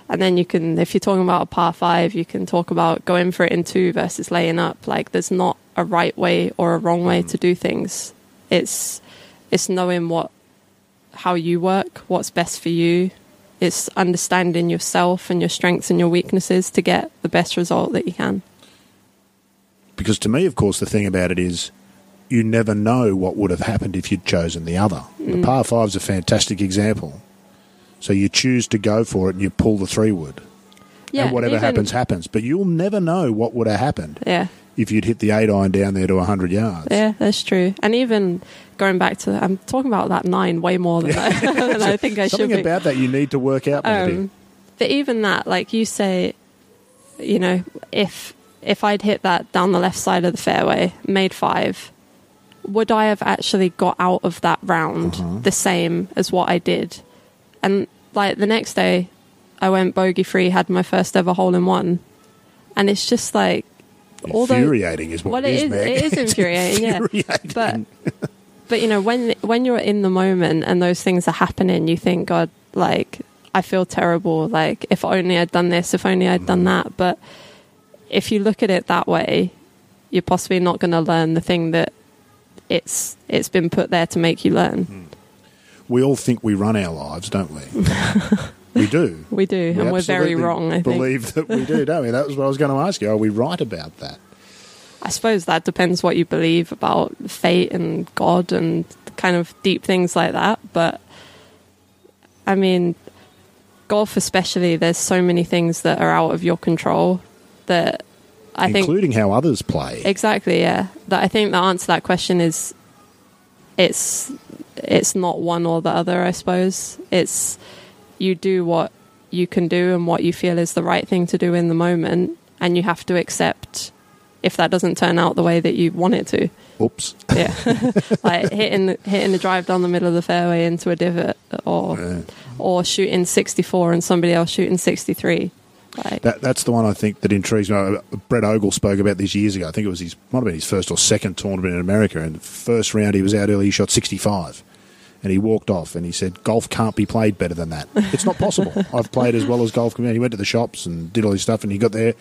and then you can, if you're talking about a par five, you can talk about going for it in two versus laying up. Like there's not a right way or a wrong way to do things. It's it's knowing what how you work, what's best for you. It's understanding yourself and your strengths and your weaknesses to get the best result that you can. Because to me, of course, the thing about it is you never know what would have happened if you'd chosen the other. Mm. The par five's a fantastic example. So you choose to go for it and you pull the three wood. Yeah, and whatever even- happens, happens. But you'll never know what would have happened Yeah. if you'd hit the eight iron down there to 100 yards. Yeah, that's true. And even going back to, I'm talking about that nine way more than, I, than I think I should Something be. about that you need to work out, maybe. Um, but even that, like you say, you know, if if I'd hit that down the left side of the fairway, made five, would I have actually got out of that round Uh-huh. the same as what I did? And like the next day, I went bogey free, had my first ever hole in one, and it's just like although infuriating is what well, it is, Meg. it is It's infuriating, yeah. infuriating. but but you know when when you're in the moment and those things are happening you think god like i feel terrible like if only i'd done this if only i'd done that but if you look at it that way you're possibly not going to learn the thing that it's it's been put there to make you learn hmm. we all think we run our lives, don't we? we do. we do and we're very wrong i think Believe that we do, don't we? That was what I was going to ask you. Are we right about that? i suppose that depends what you believe about fate and god and kind of deep things like that but i mean golf especially there's so many things that are out of your control that i think Including how others play. exactly yeah that i think the answer to that question is it's it's not one or the other i suppose it's you do what you can do and what you feel is the right thing to do in the moment and you have to accept if that doesn't turn out the way that you want it to Oops. yeah like hitting the, hitting the drive down the middle of the fairway into a divot or Yeah. or shooting 64 and somebody else shooting 63 like That, that's the one I think that intrigues me. Uh, Brett Ogle spoke about this years ago. I think it was his might have been his first or second tournament in America. And the first round he was out early, he shot 65. And he walked off and he said, Golf can't be played better than that. It's not possible. I've played as well as golf can be. He went to the shops and did all his stuff and he got there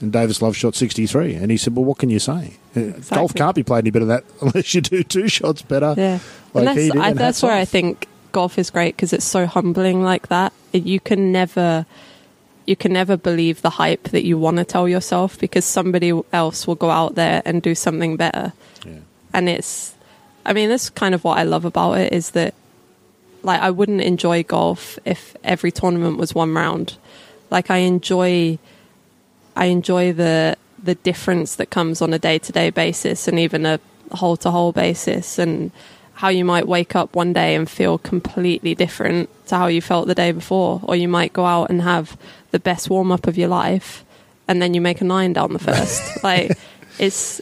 and Davis Love shot 63. And he said, Well, what can you say? Uh, Golf can't be played any better than that unless you do two shots better. Yeah, Like and he that's, did, I, that's hats where I think golf is great because it's so humbling like that. You can never, you can never believe the hype that you want to tell yourself because somebody else will go out there and do something better. Yeah. And it's, I mean, that's kind of what I love about it is that, like, I wouldn't enjoy golf if every tournament was one round. Like, I enjoy, I enjoy the the difference that comes on a day to day basis and even a hole to hole basis and how you might wake up one day and feel completely different to how you felt the day before or you might go out and have the best warm up of your life and then you make a nine down the first like it's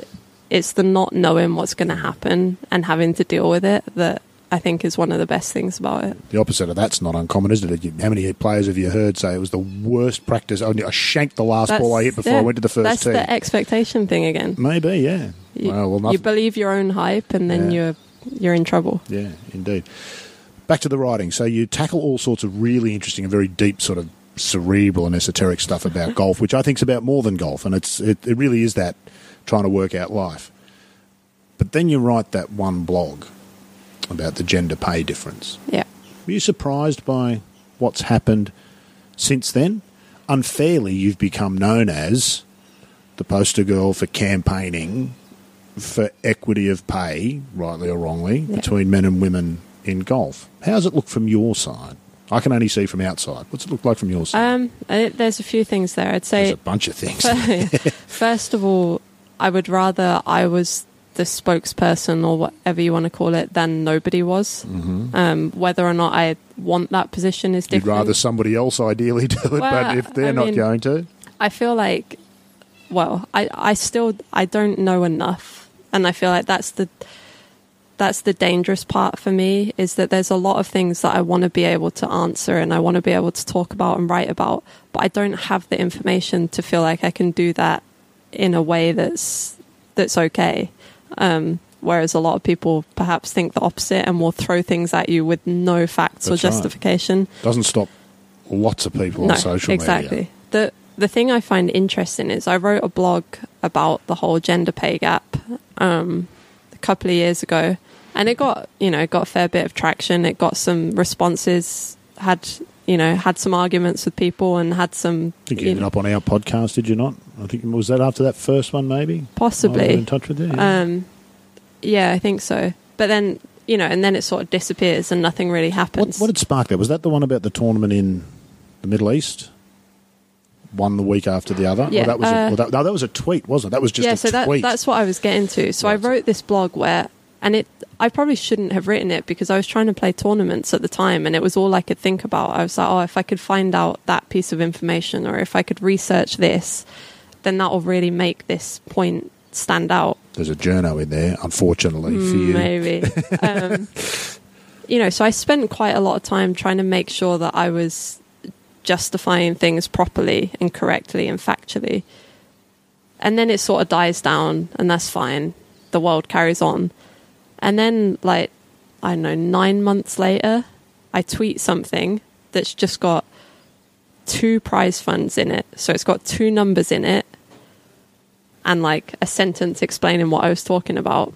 it's the not knowing what's going to happen and having to deal with it that I think is one of the best things about it. The opposite of that's not uncommon, is it? How many players have you heard say it was the worst practice? I I shanked the last ball I hit before I went to the first That's tee. the expectation thing again. Maybe, yeah. You, well, well, you believe your own hype, and then Yeah. you're you're in trouble. yeah, indeed. Back to the writing. So you tackle all sorts of really interesting and very deep sort of cerebral and esoteric stuff about mm-hmm. golf, which I think is about more than golf, and it's it, it really is that trying to work out life. But then you write that one blog about the gender pay difference. Yeah. Were you surprised by what's happened since then? Unfairly, you've become known as the poster girl for campaigning for equity of pay, rightly or wrongly, Yeah. between men and women in golf. How does it look from your side? I can only see from outside. What's it look like from your side? Um, there's a few things there. I'd There's say a bunch of things. First of all, I would rather I was the spokesperson or whatever you want to call it than nobody was. Mhm. Um, whether or not I want that position is You'd rather somebody else ideally do it, but if they're I not mean- going to, I feel like, well, I, I still I don't know enough, and I feel like that's the that's the dangerous part for me is that there's a lot of things that I want to be able to answer and I want to be able to talk about and write about, but I don't have the information to feel like I can do that in a way that's that's okay. Um, whereas a lot of people perhaps think the opposite and will throw things at you with no facts or That's right. justification doesn't stop lots of people on social exactly. media. Exactly. The the thing I find interesting is I wrote a blog about the whole gender pay gap um, a couple of years ago, and it got you know got a fair bit of traction. It got some responses. Had you know had some arguments with people and had some I think you you ended know, up on our podcast, did you not? I think was that after that first one, maybe. Possibly. in touch with you. yeah. Um, yeah, I think so. But then you know, and then it sort of disappears and nothing really happens. what did spark that? Was that the one about the tournament in the Middle East? One the week after the other. Yeah, that was a, uh, well, that, no, that was a tweet, wasn't it? That was just yeah, a so that, tweet. that's what I was getting to. So I wrote this blog where, and it, I probably shouldn't have written it because I was trying to play tournaments at the time, and it was all I could think about. I was like, oh, if I could find out that piece of information, or if I could research this, then that will really make this point stand out. There's a journo in there, unfortunately for you. Maybe. um, you know, so I spent quite a lot of time trying to make sure that I was justifying things properly and correctly and factually. And then it sort of dies down, and that's fine. The world carries on. And then, like, I don't know, nine months later, I tweet something that's just got two prize funds in it. So it's got two numbers in it and like a sentence explaining what I was talking about.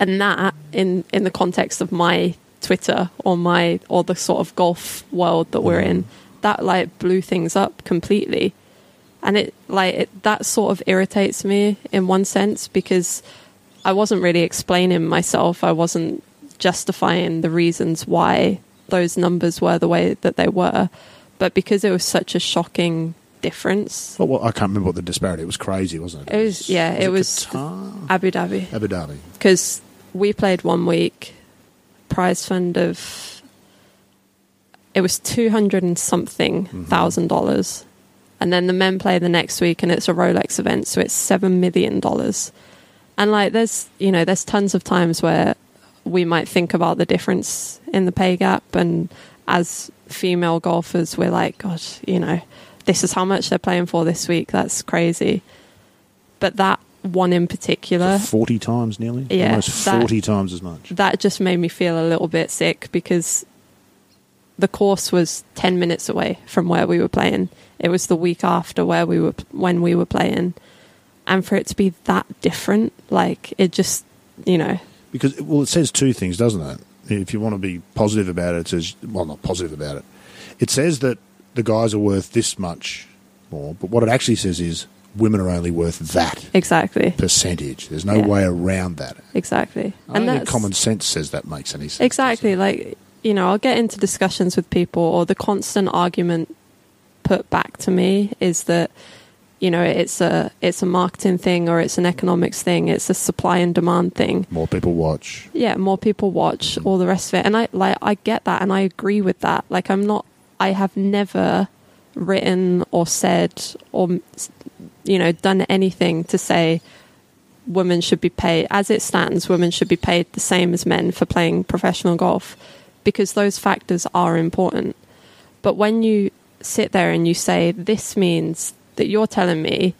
And that in in the context of my Twitter or my or the sort of golf world that we're mm-hmm. in, that like blew things up completely. And it like it, that sort of irritates me in one sense because I wasn't really explaining myself. I wasn't justifying the reasons why those numbers were the way that they were. But because it was such a shocking difference, Well, well, I can't remember what the disparity. It was crazy, wasn't it? It was- yeah, it was- Qatar? Abu Dhabi. Abu Dhabi. because we played one week, prize fund of it was two hundred and something mm-hmm. thousand dollars, and then the men play the next week, and it's a Rolex event, so it's seven million dollars. And like, there's you know, there's tons of times where we might think about the difference in the pay gap, and as female golfers, we're like, God, you know, this is how much they're playing for this week. That's crazy. But that one in particular, Forty times nearly. Yeah, almost that- forty times as much. that just made me feel a little bit sick because the course was 10 minutes away from where we were playing it was the week after where we were when we were playing and for it to be that different like it just you know Because well, it says two things, doesn't it? If you want to be positive about it, it says well, not positive about it. It says that the guys are worth this much more, but what it actually says is women are only worth that exactly percentage. There's no Yeah. way around that. exactly I don't common sense says that makes any sense. exactly like you know i'll get into discussions with people or the constant argument put back to me is that you know it's a it's a marketing thing or it's an economics thing it's a supply and demand thing. More people watch. yeah more people watch mm-hmm. all the rest of it. And i like i get that and i agree with that. Like i'm not i have never written or said or you know done anything to say women should be paid as it stands women should be paid the same as men for playing professional golf because those factors are important but when you sit there and you say this means that you're telling me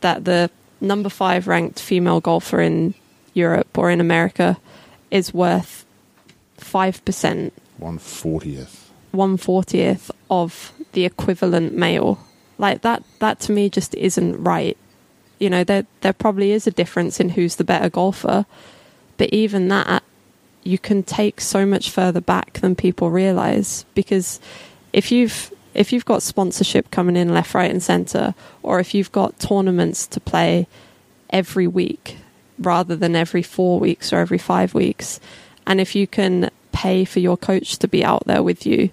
that the number 5 ranked female golfer in Europe or in America is worth 5% One fortieth. 140th of the equivalent male. Like that that to me just isn't right. You know, there there probably is a difference in who's the better golfer, but even that you can take so much further back than people realize because if you've if you've got sponsorship coming in left, right and center or if you've got tournaments to play every week rather than every 4 weeks or every 5 weeks and if you can pay for your coach to be out there with you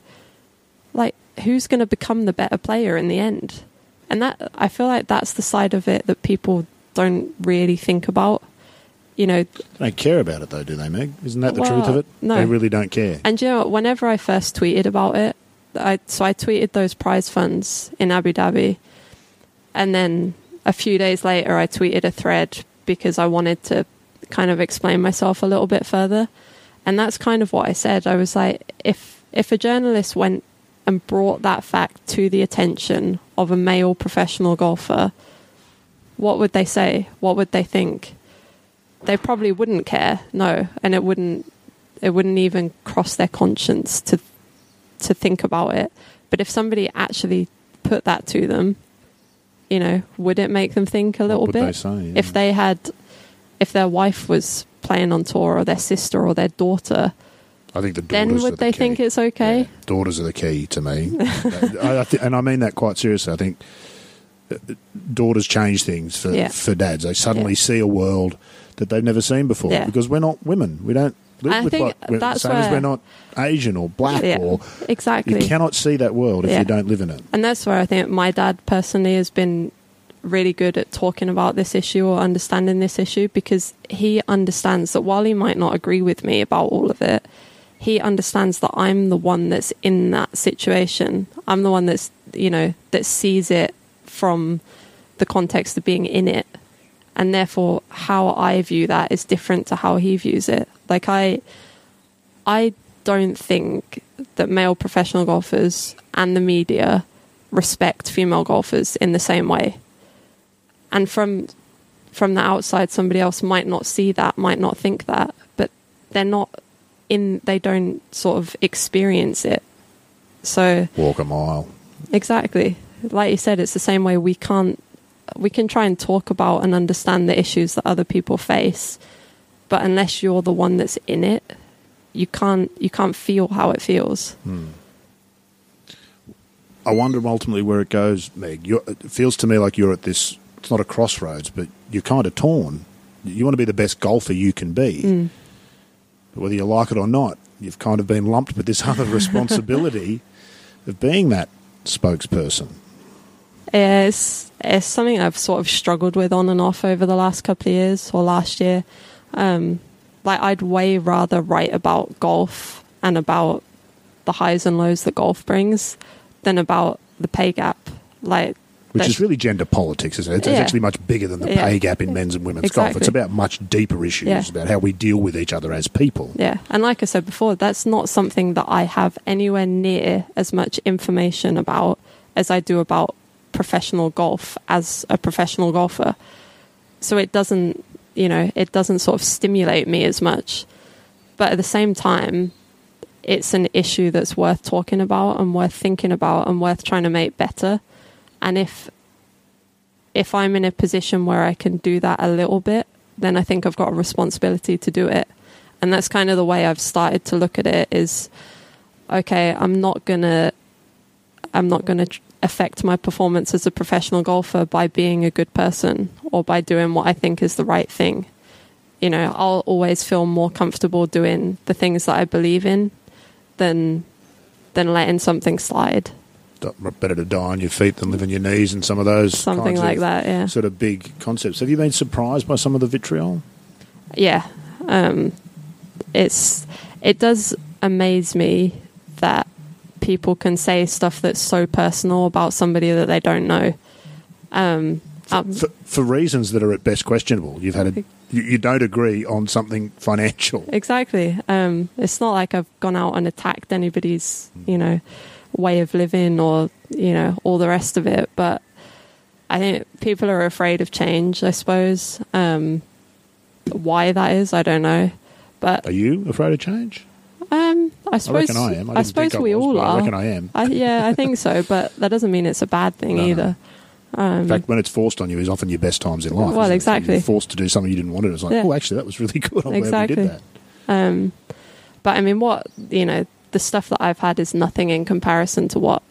like who's going to become the better player in the end? And that i feel like that's the side of it that people don't really think about you know They don't care about it though, do they, Meg? Isn't that the Well, truth of it? no. They really don't care. and you know whenever i first tweeted about it I, so i tweeted those prize funds in abu dhabi and then a few days later i tweeted a thread because i wanted to kind of explain myself a little bit further and that's kind of what i said i was like if if a journalist went and brought that fact to the attention of a male professional golfer, what would they say? What would they think? They probably wouldn't care, no, and it wouldn't it wouldn't even cross their conscience to to think about it. But if somebody actually put that to them, you know, would it make them think a little bit? they say? Yeah. If they had if their wife was playing on tour or their sister or their daughter, I think the daughters then would the they key. think it's okay? Yeah, daughters are the key to me, I, I thi- and I mean that quite seriously. I think uh, daughters change things for Yeah. for dads. They suddenly see a world that they've never seen before Yeah. because we're not women. We don't live I with think like, we're- that's same as where- we're not Asian or black Yeah, or exactly. you cannot see that world if Yeah. you don't live in it. And that's where I think my dad personally has been really good at talking about this issue or understanding this issue because he understands that while he might not agree with me about all of it, he understands that I'm the one that's in that situation. I'm the one that's, you know, that sees it from the context of being in it. And therefore how I view that is different to how he views it. Like I I don't think that male professional golfers and the media respect female golfers in the same way. And from from the outside somebody else might not see that, might not think that, but they're not in they don't sort of experience it. So Walk a mile. Exactly. Like you said, it's the same way we can't we can try and talk about and understand the issues that other people face, but unless you're the one that's in it, you can't you can't feel how it feels. Hmm. I wonder ultimately where it goes, Meg. You're, it feels to me like you're at this. It's not a crossroads, but you're kind of torn. You want to be the best golfer you can be, hmm. but whether you like it or not, you've kind of been lumped with this other responsibility of being that spokesperson. It's it's something I've sort of struggled with on and off over the last couple of years or last year. Um, like I'd way rather write about golf and about the highs and lows that golf brings than about the pay gap. Like Which is really gender politics, isn't it? It's, it's Yeah. actually much bigger than the Yeah. pay gap in men's and women's golf. It's about much deeper issues, Yeah. about how we deal with each other as people. Yeah, and like I said before, that's not something that I have anywhere near as much information about as I do about professional golf as a professional golfer. So it doesn't, you know, it doesn't sort of stimulate me as much. But at the same time, it's an issue that's worth talking about and worth thinking about and worth trying to make better. And if if I'm in a position where I can do that a little bit, then I think I've got a responsibility to do it. And that's kind of the way I've started to look at it is okay, I'm not going to I'm not going to affect my performance as a professional golfer by being a good person or by doing what I think is the right thing. You know, I'll always feel more comfortable doing the things that I believe in than than letting something slide. Better to die on your feet than live on your knees, and some of those Something kinds like of that, yeah. sort of big concepts. Have you been surprised by some of the vitriol? yeah um it's it does amaze me that people can say stuff that's so personal about somebody that they don't know um, um for, for reasons that are at best questionable. You've had a, you, you don't agree on something financial. exactly um it's not like i've gone out and attacked anybody's you know way of living or you know all the rest of it but i think people are afraid of change i suppose um why that is i don't know but Are you afraid of change? Um, I I suppose reckon I am. I, I, suppose I we was, all are. I reckon I am. I, yeah, I think so, but that doesn't mean it's a bad thing No, no. either. Um, In fact, when it's forced on you, is often your best times in life. Well, exactly. You're forced to do something you didn't want to. It's like, Yeah. oh, actually, that was really good. I'm glad Exactly. we did that. Um, but I mean, what you know, the stuff that I've had is nothing in comparison to what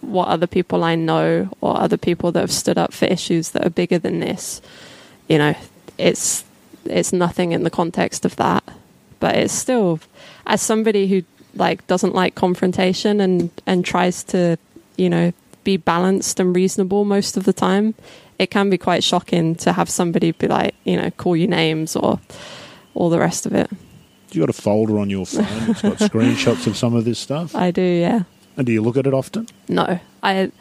what other people I know or other people that have stood up for issues that are bigger than this. You know, it's it's nothing in the context of that, but it's still as somebody who like doesn't like confrontation and and tries to you know be balanced and reasonable most of the time. It can be quite shocking to have somebody be like, you know, call you names or all the rest of it. You got a folder on your phone that's got screenshots of some of this stuff. I do, yeah. And do you look at it often? No, I,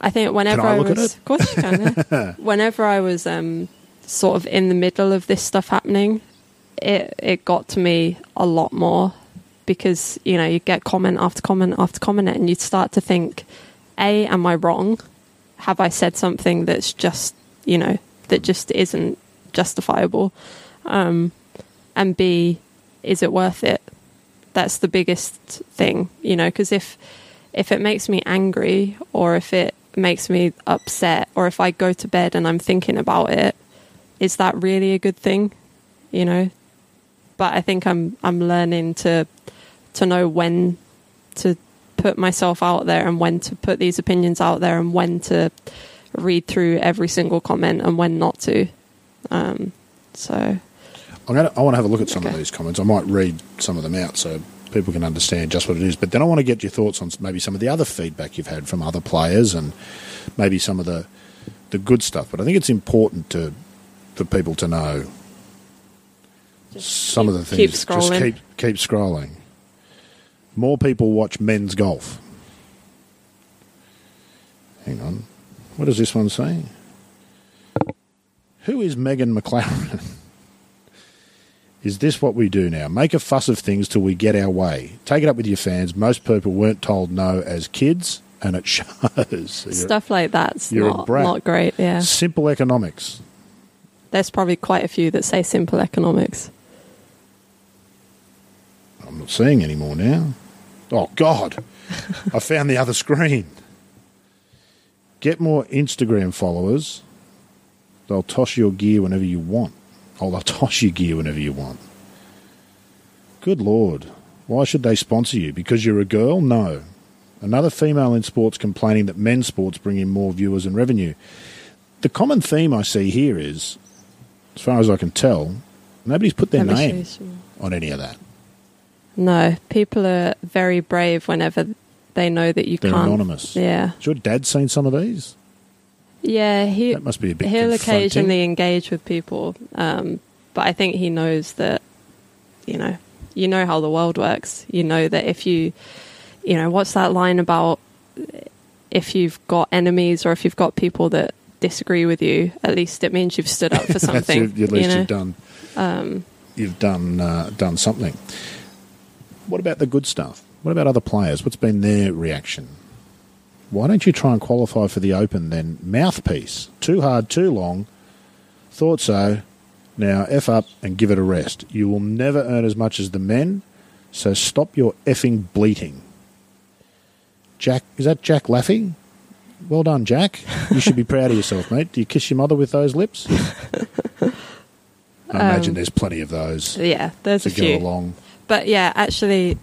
I think whenever I look at was, it? of course you can. yeah. whenever I was um, sort of in the middle of this stuff happening, it it got to me a lot more because you know you get comment after comment after comment, and you'd start to think, a, am I wrong? Have I said something that's just you know that just isn't justifiable? Um, and b, is it worth it? That's the biggest thing, you know, because if if it makes me angry or if it makes me upset or if I go to bed and I'm thinking about it, is that really a good thing? You know? But I think I'm I'm learning to to know when to put myself out there and when to put these opinions out there and when to read through every single comment and when not to. Um, so I'm gonna, I want to have a look at some of these comments. I might read some of them out so people can understand just what it is. But then I want to get your thoughts on maybe some of the other feedback you've had from other players and maybe some of the the good stuff. But I think it's important to for people to know some of the keep things. scrolling. Just keep keep scrolling. More people watch men's golf. Hang on. What does this one say? Who is Meghan MacLaren? Is this what we do now? Make a fuss of things till we get our way. Take it up with your fans. Most people weren't told no as kids, and it shows. Stuff like that's you're a not, brat. not great. Yeah, Simple economics. there's probably quite a few that say simple economics. I'm not seeing any more now. Oh, God. I found the other screen. Get more Instagram followers. They'll toss your gear whenever you want. Oh, they'll toss your gear whenever you want. Good Lord. Why should they sponsor you? Because you're a girl? No. Another female in sports complaining that men's sports bring in more viewers and revenue. The common theme I see here is, as far as I can tell, nobody's put their name on any of that. No, people are very brave whenever they know that you They're can't. anonymous. Yeah, Has your dad seen some of these? yeah. He That must be a bit he'll occasionally engage with people, um, but I think he knows that you know you know how the world works. You know that if you you know what's that line about if you've got enemies or if you've got people that disagree with you, at least it means you've stood up for something. at least you know? you've done. you've done uh, done something. What about the good stuff? What about other players? What's been their reaction? Why don't you try and qualify for the Open then? Mouthpiece. Too hard, too long. Thought so. Now F up and give it a rest. You will never earn as much as the men, so stop your effing bleating. Jack, is that Jack Laffey? Well done, Jack. You should be proud of yourself, mate. Do you kiss your mother with those lips? I imagine um, there's plenty of those Yeah, there's to a go few. along. But yeah, actually,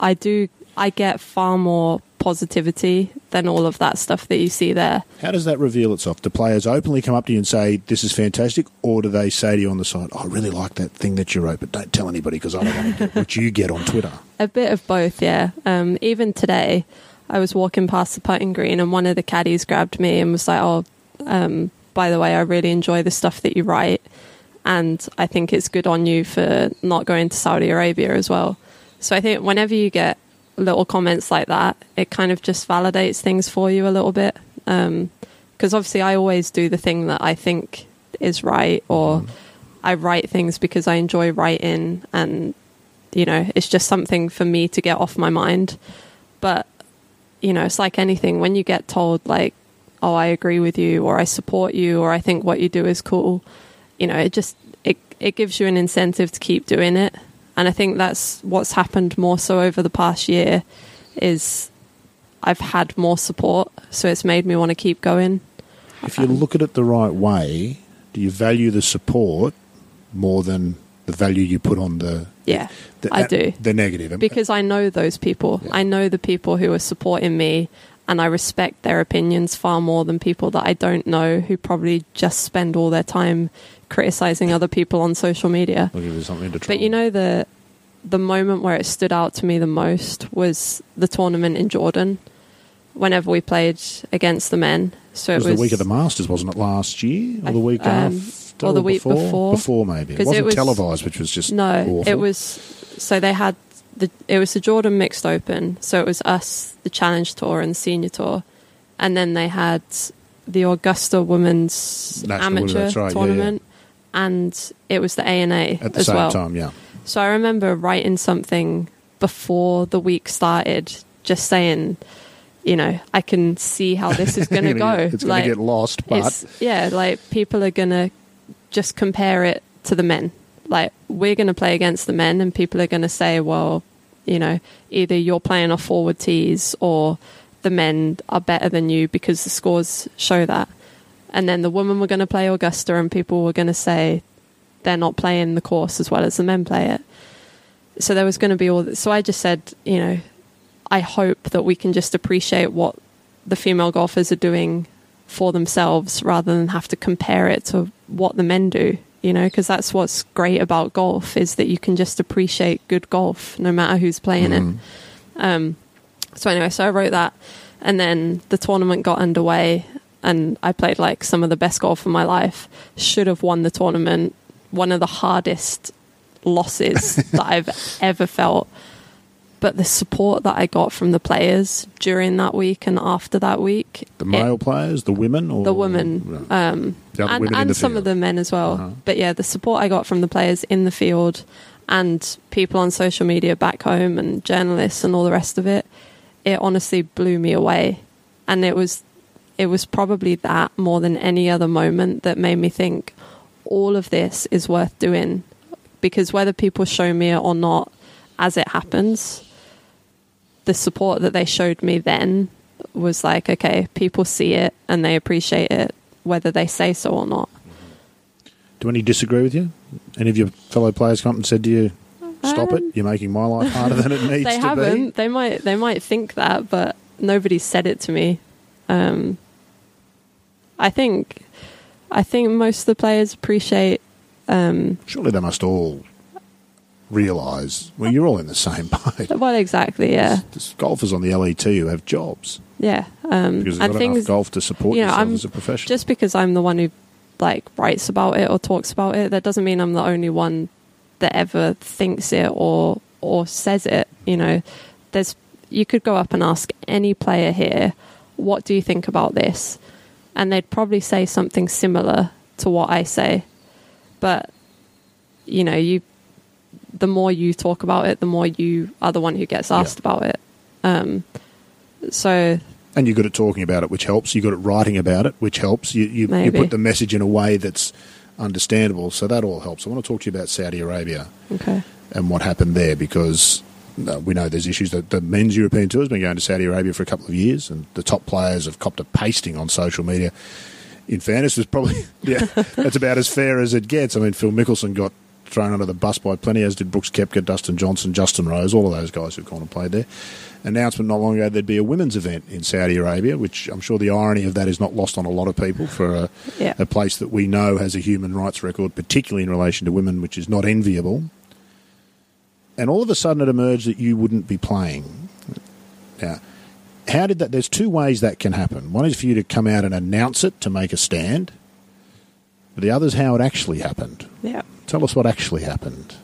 I do. I get far more positivity than all of that stuff that you see there. How does that reveal itself? Do players openly come up to you and say, This is fantastic? Or do they say to you on the side, oh, I really like that thing that you wrote, but don't tell anybody because I don't want to get what you get on Twitter? A bit of both, yeah. Um, even today, I was walking past the putting green, and one of the caddies grabbed me and was like, "Oh, um, by the way, I really enjoy the stuff that you write, and I think it's good on you for not going to Saudi Arabia as well." So I think whenever you get little comments like that, it kind of just validates things for you a little bit. Um, because obviously, I always do the thing that I think is right, or mm-hmm. I write things because I enjoy writing, and you know, it's just something for me to get off my mind. But you know, it's like anything when you get told like, "Oh, I agree with you," or "I support you," or "I think what you do is cool," you know, it just it it gives you an incentive to keep doing it. And I think that's what's happened more so over the past year is I've had more support, so it's made me want to keep going. If you look at it the right way, do you value the support more than the value you put on the. Yeah, the I do. The negative. because I know those people. Yeah. I know the people who are supporting me, and I respect their opinions far more than people that I don't know who probably just spend all their time criticizing other people on social media. I'll give you something to try. But you know the the moment where it stood out to me the most was the tournament in Jordan. Whenever we played against the men, so it it was, was the week of the Masters, wasn't it? Last year or the week um, after, or the week before? before. Before maybe. It wasn't it was- televised, which was just No, awful. it was so they had the it was the Jordan Mixed Open, so it was us, the Challenge Tour and the Senior Tour, and then they had the Augusta Women's National Amateur Women, that's right, yeah, Tournament, and it was the ANA at the as same well. time. Yeah, So I remember writing something before the week started, just saying, you know, I can see how this is going to go. It's going like, to get lost, but yeah, like people are gonna just compare it to the men. Like we're gonna play against the men, and people are gonna say, well, you know, either you're playing off forward tees or the men are better than you because the scores show that. And then the women were going to play Augusta, and people were going to say they're not playing the course as well as the men play it. So there was going to be all. This. So I just said, you know, I hope that we can just appreciate what the female golfers are doing for themselves rather than have to compare it to what the men do. you know, because that's what's great about golf is that you can just appreciate good golf no matter who's playing Mm-hmm. it. Um, so anyway, so I wrote that, and then the tournament got underway, and I played like some of the best golf of my life. Should have won the tournament. One of the hardest losses that I've ever felt. But the support that I got from the players during that week and after that week, The it- male players, the women, or the women, No. um, The and, women and some field. of the men as well. Uh-huh. But yeah, the support I got from the players in the field and people on social media back home and journalists and all the rest of it, it honestly blew me away. And it was it was probably that more than any other moment that made me think all of this is worth doing because whether people show me it or not as it happens the support that they showed me then was like okay people see it and they appreciate it whether they say so or not Do any disagree with you? Any of your fellow players come up and said to you, "Stop Um, it! You're making my life harder than it needs to be." they to haven't be." they might they might think that but nobody said it to me um i think i think most of the players appreciate um Surely they must all realise. Well, you're all in the same boat. well exactly yeah There's golfers on the LET who have jobs yeah um because there's not things enough golf to support you know, yourself I'm as a professional. just because I'm the one who like writes about it or talks about it, that doesn't mean I'm the only one that ever thinks it or or says it. You know, there's you could go up and ask any player here, what do you think about this? And they'd probably say something similar to what I say. But you know, you the more you talk about it, the more you are the one who gets asked about it. Um, so and you're good at talking about it, which helps. You're good at writing about it, which helps. You, you, you put the message in a way that's understandable, so that all helps. I want to talk to you about Saudi Arabia okay, and what happened there because uh, we know there's issues that the men's European tour has been going to Saudi Arabia for a couple of years, and the top players have copped a pasting on social media. In fairness, is probably yeah, that's about as fair as it gets. I mean, Phil Mickelson got thrown under the bus by plenty, as did Brooks Koepka, Dustin Johnson, Justin Rose, all of those guys who've gone and played there. Announcement not long ago there'd be a women's event in Saudi Arabia, which I'm sure the irony of that is not lost on a lot of people for a, Yeah. a place that we know has a human rights record, particularly in relation to women, which is not enviable and all of a sudden it emerged that you wouldn't be playing. Now, how did that? There's two ways that can happen. One is for you to come out and announce it to make a stand, but the other is how it actually happened. yeah. Tell us what actually happened.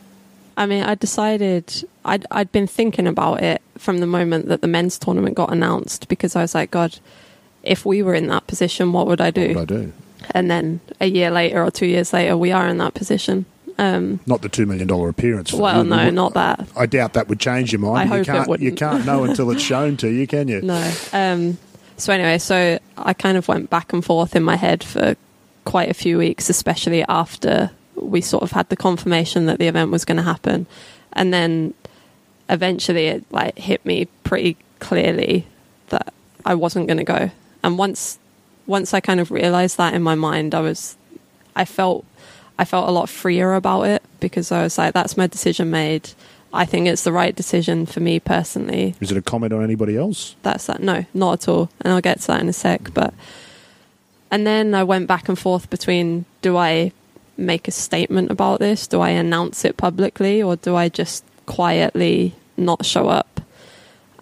I mean, I decided I'd I'd been thinking about it from the moment that the men's tournament got announced because I was like, God, if we were in that position, what would I do? What would I do? And then a year later or two years later, we are in that position. Um, Not the two million dollar appearance. well, no, not that. I doubt that would change your mind. I you hope can't. you can't know until it's shown to you, can you? No. Um, so anyway, so I kind of went back and forth in my head for quite a few weeks, especially after we sort of had the confirmation that the event was going to happen, and then eventually it like hit me pretty clearly that I wasn't going to go. And once once I kind of realized that in my mind, I was I felt I felt a lot freer about it because I was like, that's my decision made. I think it's the right decision for me personally Is it a comment on anybody else? that's that. No, not at all. And I'll get to that in a sec. Mm. But and then I went back and forth between do I make a statement about this? Do I announce it publicly, or do I just quietly not show up?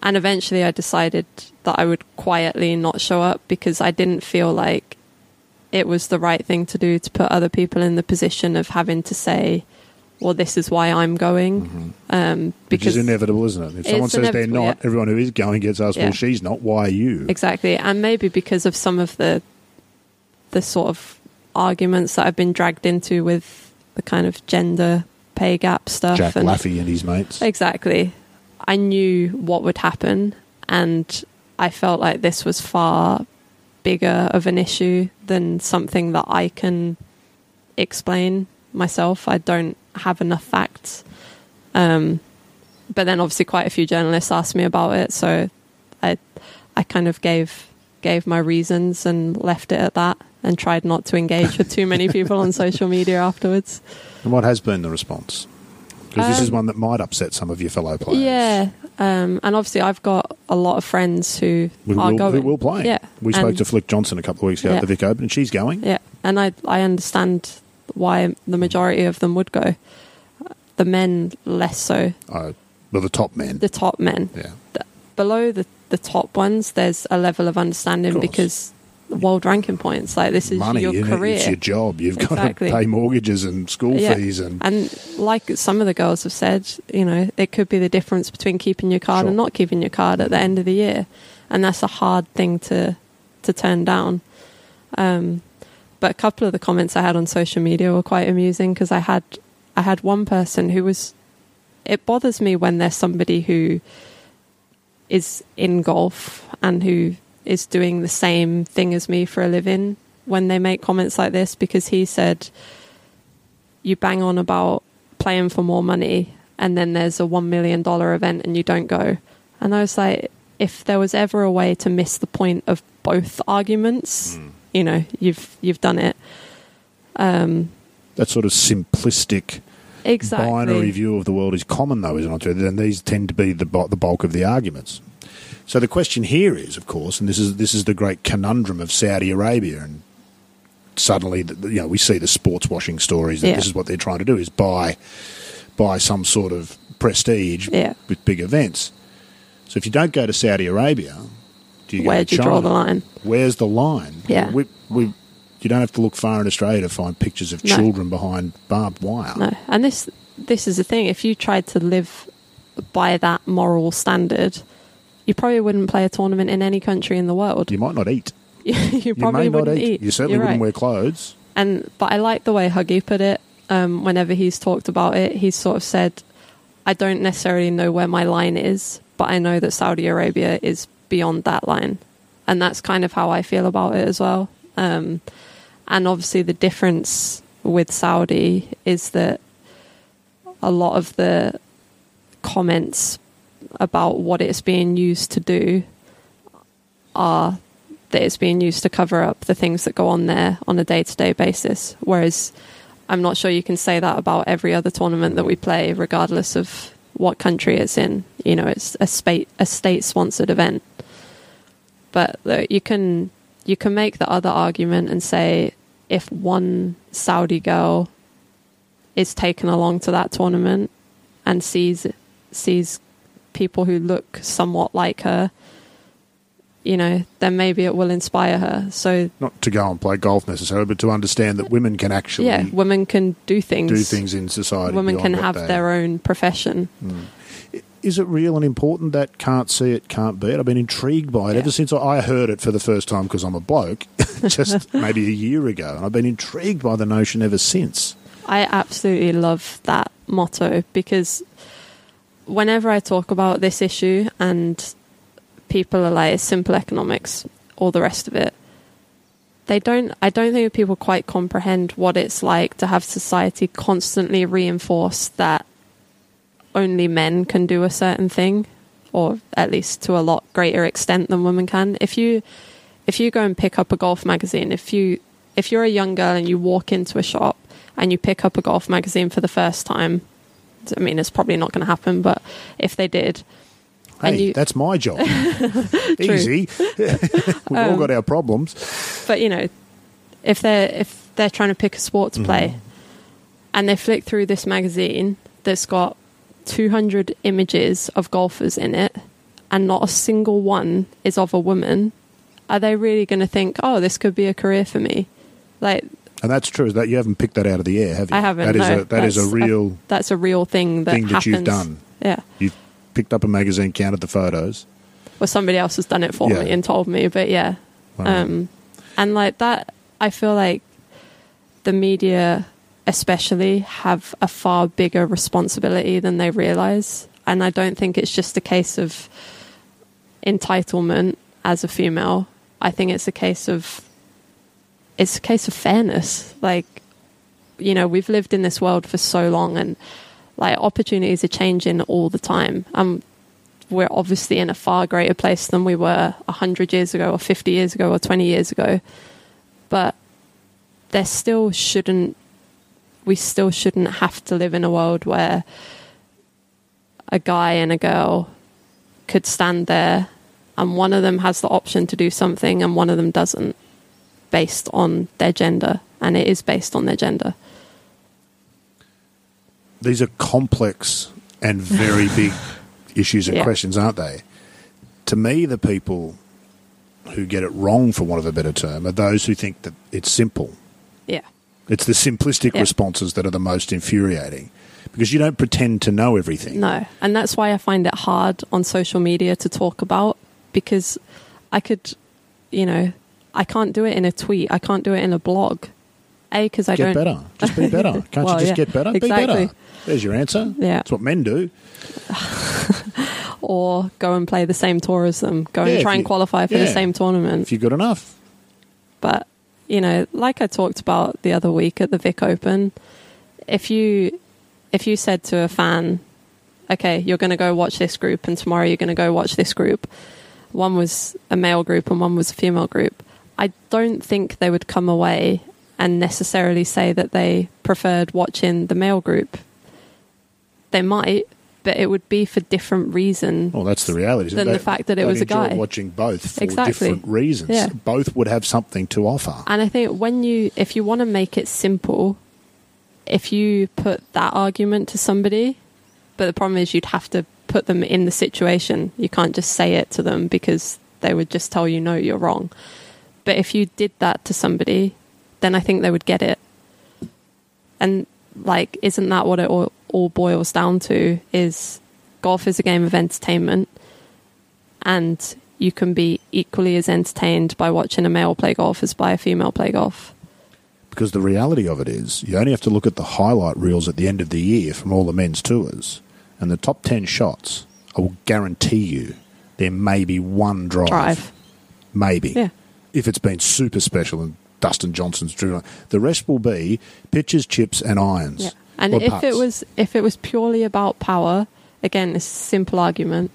And eventually, I decided that I would quietly not show up because I didn't feel like it was the right thing to do to put other people in the position of having to say, "Well, this is why I'm going." Um, Which because is inevitable, isn't it? If someone says they're not, yeah. everyone who is going gets asked, Yeah. "Well, she's not. Why are you?" Exactly, and maybe because of some of the the sort of arguments that I've been dragged into with the kind of gender pay gap stuff. Jack and Laffey and his mates. Exactly, I knew what would happen, and I felt like this was far bigger of an issue than something that I can explain myself. I don't have enough facts. Um, but then obviously quite a few journalists asked me about it, so I I kind of gave gave my reasons and left it at that and tried not to engage with too many people on social media afterwards. And what has been the response? Because this is Um, one that might upset some of your fellow players. Yeah, um, and obviously I've got a lot of friends who Who are will, going. who will play. Yeah, We spoke to Flick Johnson a couple of weeks ago Yeah. at the Vic Open, and she's going. Yeah, and I I understand why the majority of them would go. The men less so. Uh, well, the top men. The top men. yeah. The, below the the top ones, there's a level of understanding Of because world ranking points. Like this is Money, your career. it's your job. You've Exactly. got to pay mortgages and school Yeah. fees and And like some of the girls have said, you know, it could be the difference between keeping your card Sure. and not keeping your card at the end of the year, and that's a hard thing to to turn down. Um, but a couple of the comments I had on social media were quite amusing because I had I had one person who was. It bothers me when there's somebody who is in golf and who is doing the same thing as me for a living when they make comments like this because he said you bang on about playing for more money and then there's a $1 million event and you don't go. And I was like, if there was ever a way to miss the point of both arguments, you know, you've you've done it. Um, that sort of simplistic exactly. binary view of the world is common, though, isn't it? And these tend to be the the bulk of the arguments. So the question here is, of course, and this is this is the great conundrum of Saudi Arabia, and suddenly, you know, we see the sports washing stories that Yeah. this is what they're trying to do is buy buy some sort of prestige Yeah. with big events. So if you don't go to Saudi Arabia, do you Where to do you draw the line? Where's the line? Yeah. we, we, you don't have to look far in Australia to find pictures of No. children behind barbed wire. No, and this this is the thing. If you tried to live by that moral standard, you probably wouldn't play a tournament in any country in the world. You might not eat. you You probably may wouldn't eat. eat. You certainly You're wouldn't right. wear clothes. And but I like the way Huggy put it. Um, whenever he's talked about it, he's sort of said, "I don't necessarily know where my line is, but I know that Saudi Arabia is beyond that line," and that's kind of how I feel about it as well. Um, and obviously, the difference with Saudi is that a lot of the comments about what it's being used to do are that it's being used to cover up the things that go on there on a day to day basis. Whereas I'm not sure you can say that about every other tournament that we play, regardless of what country it's in. You know, it's a state a state sponsored event. But you can you can make the other argument and say if one Saudi girl is taken along to that tournament and sees sees people who look somewhat like her, you know, then maybe it will inspire her. So Not to go and play golf necessarily, but to understand that women can actually yeah, women can do things. do things in society. Women can have their own profession. Hmm. Is it real and important that can't see it, can't be it? I've been intrigued by it Yeah. ever since I heard it for the first time because I'm a bloke, just maybe a year ago, and I've been intrigued by the notion ever since. I absolutely love that motto because whenever I talk about this issue and people are like, it's simple economics, all the rest of it, they don't, I don't think people quite comprehend what it's like to have society constantly reinforce that only men can do a certain thing, or at least to a lot greater extent than women can. If you, if you go and pick up a golf magazine, if you, if you're a young girl and you walk into a shop and you pick up a golf magazine for the first time, I mean, it's probably not going to happen, but if they did, Hey, you- that's my job. Easy. We've all Um, got our problems. but you know, if they're if they're trying to pick a sport to play, and they flick through this magazine that's got 200 images of golfers in it, and not a single one is of a woman, are they really going to think, oh, this could be a career for me? Like, And that's true. That you haven't picked that out of the air, have you? I haven't. That is no. a that is a That's real that's a real thing that thing that happens. you've done. Yeah. You've picked up a magazine, counted the photos. Well, somebody else has done it for Yeah. me and told me, but yeah. Wow. Um, and like that, I feel like the media, especially, have a far bigger responsibility than they realize. And I don't think it's just a case of entitlement as a female. I think it's a case of it's a case of fairness. Like, you know, we've lived in this world for so long, and like opportunities are changing all the time. Um, we're obviously in a far greater place than we were 100 years ago or 50 years ago or 20 years ago but there still shouldn't we still shouldn't have to live in a world where a guy and a girl could stand there and one of them has the option to do something and one of them doesn't based on their gender and it is based on their gender these are complex and very big issues and Yeah. questions, aren't they? To me, the people who get it wrong, for want of a better term, are those who think that it's simple. Yeah. It's the simplistic Yeah. responses that are the most infuriating because you don't pretend to know everything. No. And that's why I find it hard on social media to talk about because I could, you know, I can't do it in a tweet. I can't do it in a blog. A, because I Get don't. better. Just be better. Can't Well, you just yeah, get better? Be exactly. better. There's your answer. Yeah. That's what men do. Or go and play the same tour as them. Go Yeah, and try and qualify for the same tournament. If you're good enough. But, you know, like I talked about the other week at the Vic Open, if you if you said to a fan, okay, you're going to go watch this group and tomorrow you're going to go watch this group, one was a male group and one was a female group, I don't think they would come away and necessarily say that they preferred watching the male group. They might, but it would be for different reasons. Well, that's the reality. Than it? the fact that it was a guy. watching both for Exactly. different reasons. Yeah. Both would have something to offer. And I think when you, if you want to make it simple, if you put that argument to somebody, but the problem is you'd have to put them in the situation. You can't just say it to them because they would just tell you, no, you're wrong. But if you did that to somebody, then I think they would get it. And like, isn't that what it all, all boils down to? Is golf is a game of entertainment, and you can be equally as entertained by watching a male play golf as by a female play golf. Because the reality of it is, you only have to look at the highlight reels at the end of the year from all the men's tours, and the top 10 shots, I will guarantee you there may be one drive. Drive. Maybe. Yeah. If it's been super special and Dustin Johnson's driven. The rest will be pitches, chips, and irons. Yeah. And if putts. it was if it was purely about power, again, a simple argument.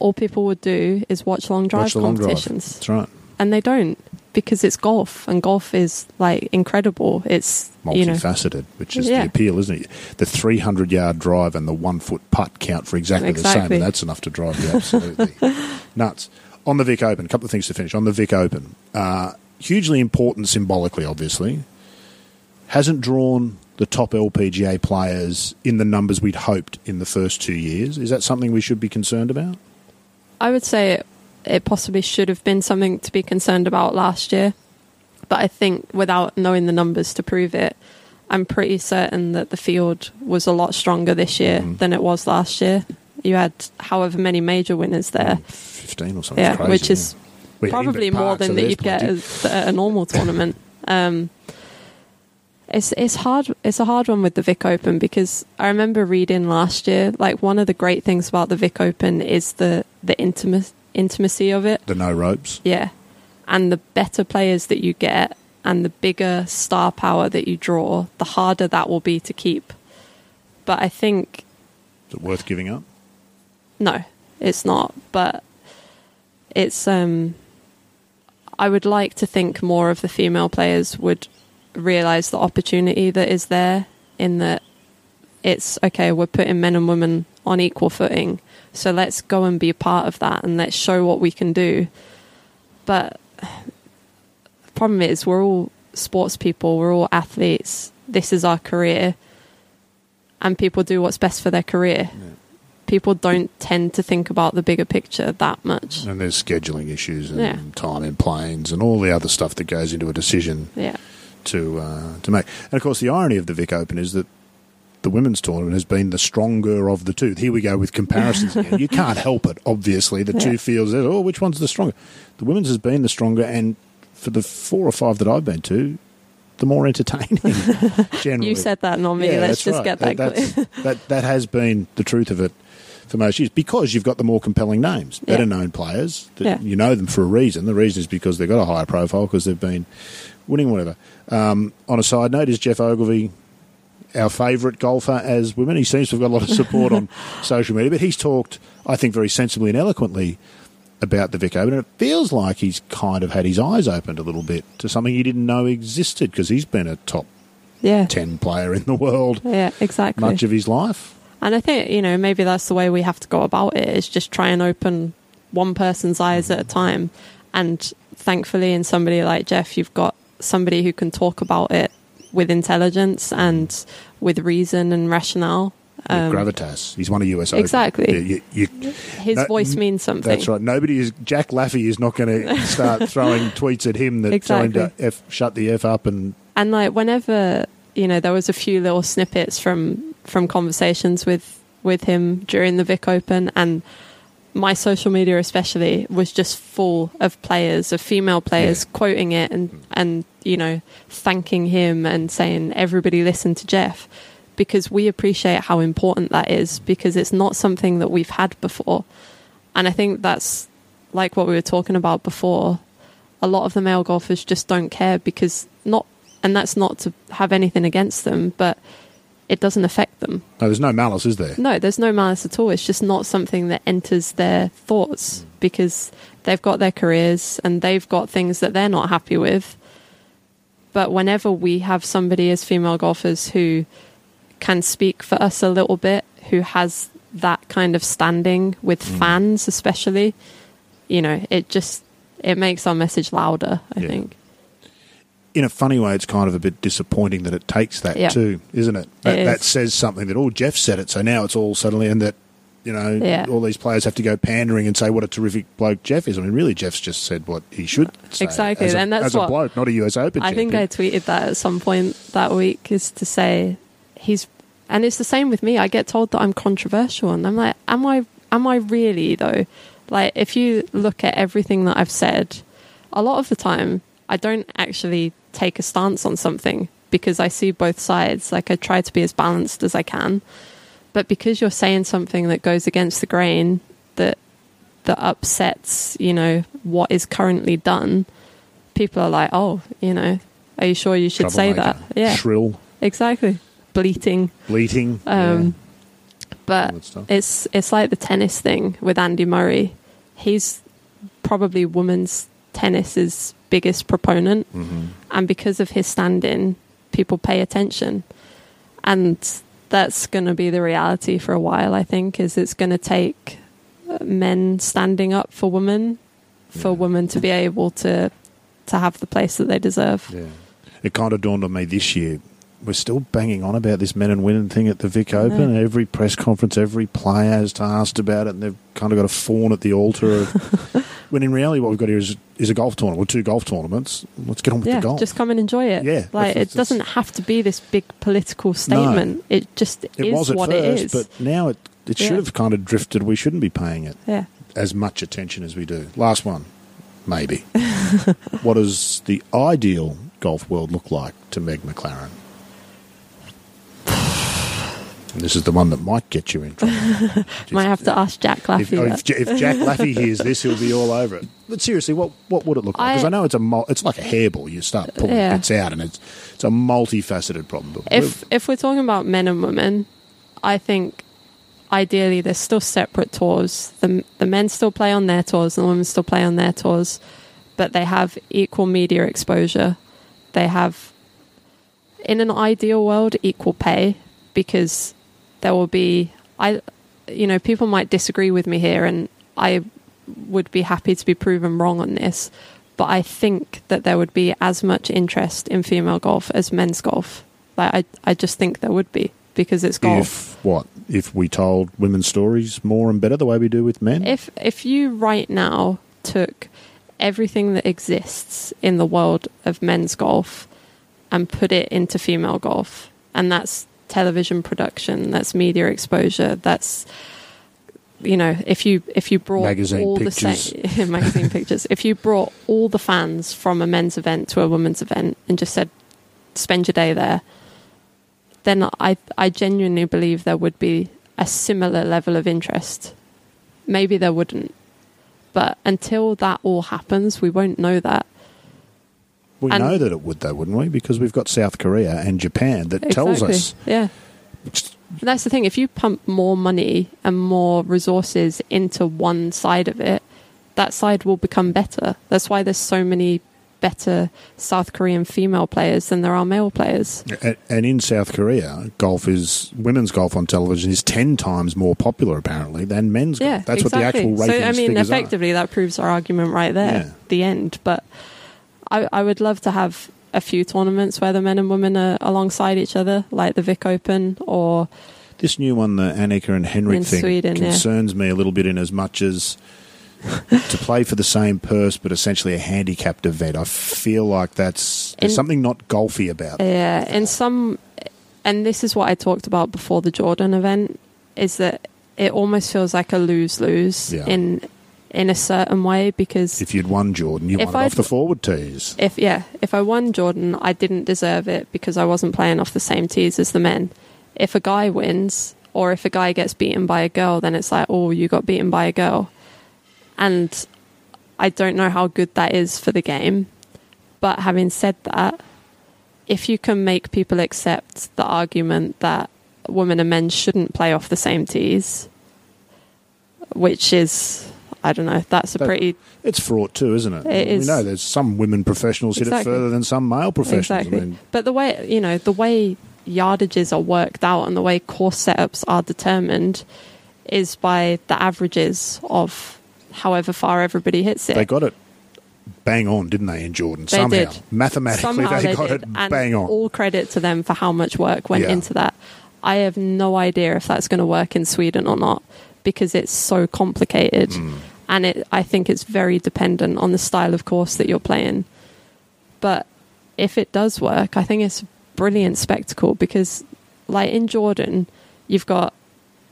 All people would do is watch long drive Watch long drive. competitions, That's right. and they don't because it's golf, and golf is like incredible. It's you know, multifaceted, which is Yeah. the appeal, isn't it? The 300 yard drive and the one foot putt count for exactly, the same, and that's enough to drive you absolutely nuts. On the Vic Open, a couple of things to finish. On the Vic Open, uh, hugely important symbolically, obviously, hasn't drawn the top LPGA players in the numbers we'd hoped in the first two years. Is that something we should be concerned about? I would say it, it possibly should have been something to be concerned about last year, but I think without knowing the numbers to prove it, I'm pretty certain that the field was a lot stronger this year Mm. than it was last year. You had however many major winners there, 15 or something. yeah, crazy, which is yeah, probably more than that you'd get at a normal tournament. Um, it's it's hard. It's a hard one with the Vic Open because I remember reading last year. Like one of the great things about the Vic Open is the the intimacy intimacy of it. the no ropes. Yeah, and the better players that you get, and the bigger star power that you draw, the harder that will be to keep. But I think Is it worth giving up? no, it's not. But it's um I would like to think more of the female players would realize the opportunity that is there in that it's okay, we're putting men and women on equal footing. So let's go and be a part of that and let's show what we can do. But the problem is we're all sports people, we're all athletes. This is our career. And people do what's best for their career people don't tend to think about the bigger picture that much. And there's scheduling issues and Yeah. time in planes and all the other stuff that goes into a decision Yeah. to uh, to make. And of course, the irony of the Vic Open is that the women's tournament has been the stronger of the two. Here we go with comparisons again. You can't help it. Obviously, the Yeah. two fields. Oh, which one's the stronger? The women's has been the stronger, and for the four or five that I've been to, the more entertaining. generally, You said that, not me. Yeah, Let's just right. get that That's- clear. that that has been the truth of it for most years because you've got the more compelling names, better known players. That Yeah. You know them for a reason. The reason is because they've got a higher profile because they've been winning whatever. Um, on a side note, is Geoff Ogilvy our favourite golfer as women? He seems to have got a lot of support on social media, but he's talked, I think, very sensibly and eloquently about the Vic Open, and it feels like he's kind of had his eyes opened a little bit to something he didn't know existed because he's been a top Yeah. 10 player in the world Yeah, exactly. much of his life. And I think, you know, maybe that's the way we have to go about it is just try and open one person's eyes at a time. And thankfully, in somebody like Geoff, you've got somebody who can talk about it with intelligence and with reason and rationale. Um, gravitas. He's won a US Exactly. Yeah, you- you- his No, voice means something. That's right. Nobody is. Jack Laffey is not going to start throwing tweets at him that tell him to f, shut the f up and and like whenever you know there was a few little snippets from from conversations with with him during the Vic Open and my social media especially was just full of players of female players Yeah. quoting it and and you know thanking him and saying everybody listen to Geoff because we appreciate how important that is because it's not something that we've had before and I think that's like what we were talking about before a lot of the male golfers just don't care because not and that's not to have anything against them but it doesn't affect them. No, there's no malice, is there? no there's no malice at all. It's just not something that enters their thoughts hmm. because they've got their careers and they've got things that they're not happy with. But whenever we have somebody as female golfers who can speak for us a little bit who has that kind of standing with hmm. fans especially you know it just it makes our message louder i Yeah. think In a funny way, it's kind of a bit disappointing that it takes that Yeah. too, isn't it? That, It that says something that oh, Geoff said it, so now it's all suddenly and that. You know, Yeah. all these players have to go pandering and say what a terrific bloke Geoff is. I mean, really, Geoff's just said what he should say. Exactly, as a, and that's as a what- bloke, not a US Open. I think I tweeted that at some point that week is to say he's and it's the same with me. I get told that I'm controversial and I'm like, am I am I really though? Like if you look at everything that I've said, a lot of the time I don't actually take a stance on something because I see both sides. Like I try to be as balanced as I can. But because you're saying something that goes against the grain that that upsets, you know, what is currently done, people are like, "Oh, you know, are you sure you should say that?" Yeah, shrill, exactly. Bleating. bleating. Um, But that stuff. it's it's like the tennis thing with Andy Murray. He's probably women's tennis's biggest proponent, yeah. hmm and because of his standing, people pay attention, and that's going to be the reality for a while. I think is it's going to take uh, men standing up for women, for Yeah. women to be able to to have the place that they deserve. Yeah. It kind of dawned on me this year. We're still banging on about this men and women thing at the Vic Open. know. Every press conference, every player has asked about it, and they've kind of got a fawn at the altar of. when in reality, what we've got here is, is a golf tournament, or two golf tournaments. Let's get on with yeah, the golf. just come and enjoy it. Yeah, like it doesn't have to be this big political statement. It just it is was at what first, it is. but now it, it should Yeah. have kind of drifted. We shouldn't be paying it yeah, as much attention as we do. Last one, maybe. what does the ideal golf world look like to Meg MacLaren? This is the one that might get you in trouble. might have to uh, ask Jack Laffey. oh, that. if, if Jack Laffey hears this, he'll be all over it. But seriously, what what would it look like? Because I, I- know it's a mul- it's like a hairball. You start pulling Yeah. bits out, and it's it's a multifaceted problem. But if if we're talking about men and women, I think ideally there's still separate tours. The the men still play on their tours, and the women still play on their tours, but they have equal media exposure. They have, in an ideal world, equal pay because there will be I, you know, people might disagree with me here, and I would be happy to be proven wrong on this. But I think that there would be as much interest in female golf as men's golf. Like I, I just think there would be because it's golf. if what if we told women's stories more and better the way we do with men? If if you right now took everything that exists in the world of men's golf and put it into female golf, and that's television production, that's media exposure, that's you know, if you if you brought Magazine all pictures. the same magazine pictures, if you brought all the fans from a men's event to a women's event and just said, spend your day there, then I I genuinely believe there would be a similar level of interest. Maybe there wouldn't, but until that all happens, we won't know that. We and- know that it would, though, wouldn't we? Because we've got South Korea and Japan that tells us. Yeah. That's the thing. If you pump more money and more resources into one side of it, that side will become better. That's why there's so many better South Korean female players than there are male players. And, in South Korea, golf is women's golf on television is ten times more popular apparently than men's Yeah, golf. That's exactly. what the actual ratings So I mean, figures are. effectively, that proves our argument right there, Yeah. the end. But I, I would love to have a few tournaments where the men and women are alongside each other, like the Vic Open or This new one, the Annika and Henrik thing, Sweden, yeah. concerns me a little bit in as much as to play for the same purse, but essentially a handicapped event. I feel like that's there's In- something not golfy about. it. Yeah, in some, and this is what I talked about before the Jordan event, is that it almost feels like a lose lose Yeah. in in a certain way because If you'd won Jordan, you won off the forward tees. if yeah, if I won Jordan, I didn't deserve it because I wasn't playing off the same tees as the men. If a guy wins or if a guy gets beaten by a girl, then it's like, oh, you got beaten by a girl, and I don't know how good that is for the game. But having said that, if you can make people accept the argument that women and men shouldn't play off the same tees, which is, I don't know, that's a But- pretty It's fraught too, isn't it? It we know there's some women professionals hit it further than some male professionals. Exactly. I mean, but the way you know the way yardages are worked out and the way course setups are determined is by the averages of however far everybody hits it. they got it bang on, didn't they, in Jordan? They Somehow. did. Mathematically, Somehow they, they got did, it and bang on. all credit to them for how much work went Yeah. into that. I have no idea if that's going to work in Sweden or not because it's so complicated, Mm. And it. I think it's very dependent on the style of course that you're playing. But if it does work, I think it's a brilliant spectacle because, like in Jordan, you've got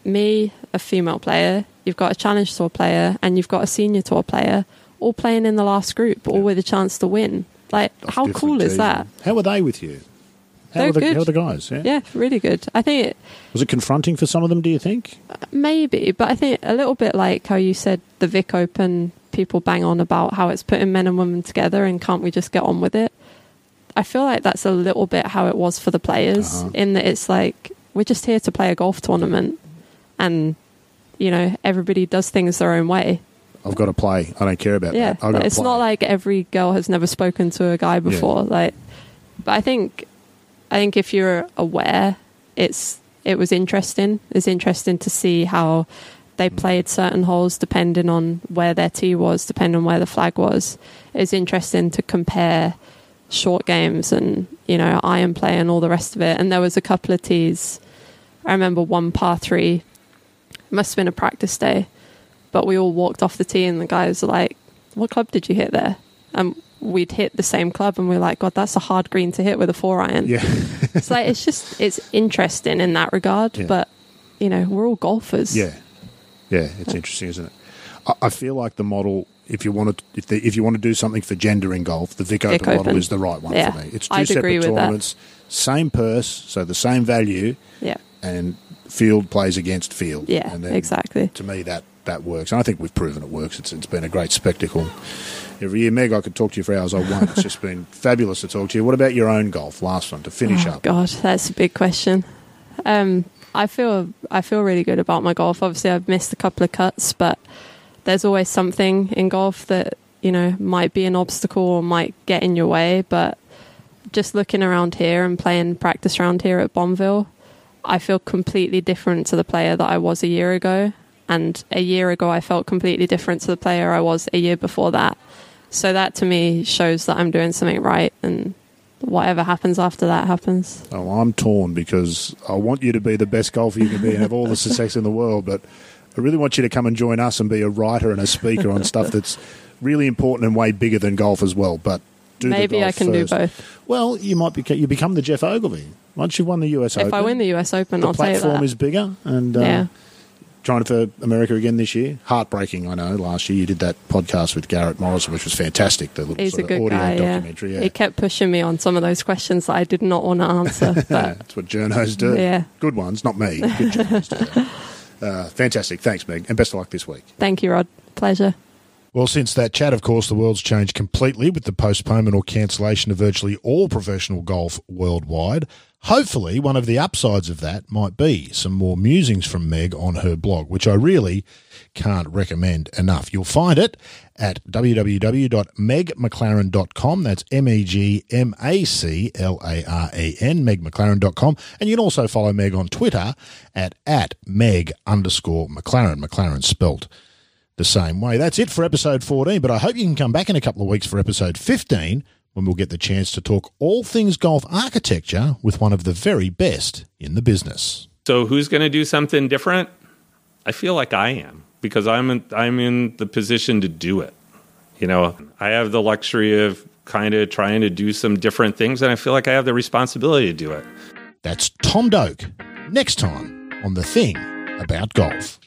me, a female player, you've got a challenge tour player, and you've got a senior tour player, all playing in the last group, all Yeah. with a chance to win. Like, Off how cool is that? How are they with you? How They're were the, good. How were the guys? Yeah? Yeah, really good. I think it, Was it confronting for some of them? Do you think? maybe, but I think a little bit like how you said the Vic Open, people bang on about how it's putting men and women together and can't we just get on with it? I feel like that's a little bit how it was for the players, Uh-huh. in that it's like we're just here to play a golf tournament and, you know, everybody does things their own way. I've got to play. I don't care about Yeah, that. I've got it's not like every girl has never spoken to a guy before. Like, but I think, I think if you're aware, it's it was interesting. It's interesting to see how they Mm. played certain holes depending on where their tee was, depending on where the flag was. It's interesting to compare short games and you know iron play and all the rest of it. And there was a couple of tees. I remember one par three. It Must have been a practice day but we all walked off the tee and the guys were like, What club did you hit there? And we'd hit the same club and we are like, God, that's a hard green to hit with a four iron. Yeah. It's like it's just it's interesting in that regard, Yeah. but you know, we're all golfers. Yeah, yeah, it's interesting, isn't it? I, I feel like the model, if you want to, if, the, if you want to do something for gender in golf, the Vic, Vic Open, model is the right one Yeah, for me. It's 2 I'd separate with that. tournaments, same purse, so the same value, Yeah. and field plays against field. Yeah, and then exactly. To me, that that works, and I think we've proven it works. It's it's been a great spectacle. Every year, Meg, I could talk to you for hours. I won't. It's just been fabulous to talk to you. What about your own golf? Last one to finish Oh, up. God, that's a big question. Um, I feel I feel really good about my golf. Obviously, I've missed a couple of cuts, but there's always something in golf that you know might be an obstacle or might get in your way. But just looking around here and playing practice round here at Bonville, I feel completely different to the player that I was a year ago. And a year ago, I felt completely different to the player I was a year before that. So that to me shows that I'm doing something right, and whatever happens after that happens. Oh, I'm torn because I want you to be the best golfer you can be and have all the success in the world, but I really want you to come and join us and be a writer and a speaker on stuff that's really important and way bigger than golf as well. But do Maybe I can first. do both. Well, you might be you become the Geoff Ogilvy once you've won the US Open. If I win the US Open, the I'll tell you platform that. is bigger and uh, yeah, trying for America again this year. Heartbreaking, I know. Last year you did that podcast with Garrett Morrison, which was fantastic. The little he's a sort good of audio guy. Yeah. documentary. Yeah, he kept pushing me on some of those questions that I did not want to answer. But that's what journos do. Yeah. Good ones, not me. Good journos do. Uh, fantastic. Thanks, Meg, and best of luck this week. thank you, Rod. Pleasure. Well, since that chat, of course, the world's changed completely with the postponement or cancellation of virtually all professional golf worldwide. Hopefully, one of the upsides of that might be some more musings from Meg on her blog, which I really can't recommend enough. You'll find it at www.megmaclaren.com. That's M E G M A C L A R E N, megmaclaren.com. And you can also follow Meg on Twitter at, at meg underscore MacLaren, MacLaren spelt the same way. That's it for episode 14, but I hope you can come back in a couple of weeks for episode 15 when we'll get the chance to talk all things golf architecture with one of the very best in the business. So, who's going to do something different? I feel like I am because I'm in, I'm in the position to do it. You know, I have the luxury of kind of trying to do some different things, and I feel like I have the responsibility to do it. That's Tom Doak next time on The Thing About Golf.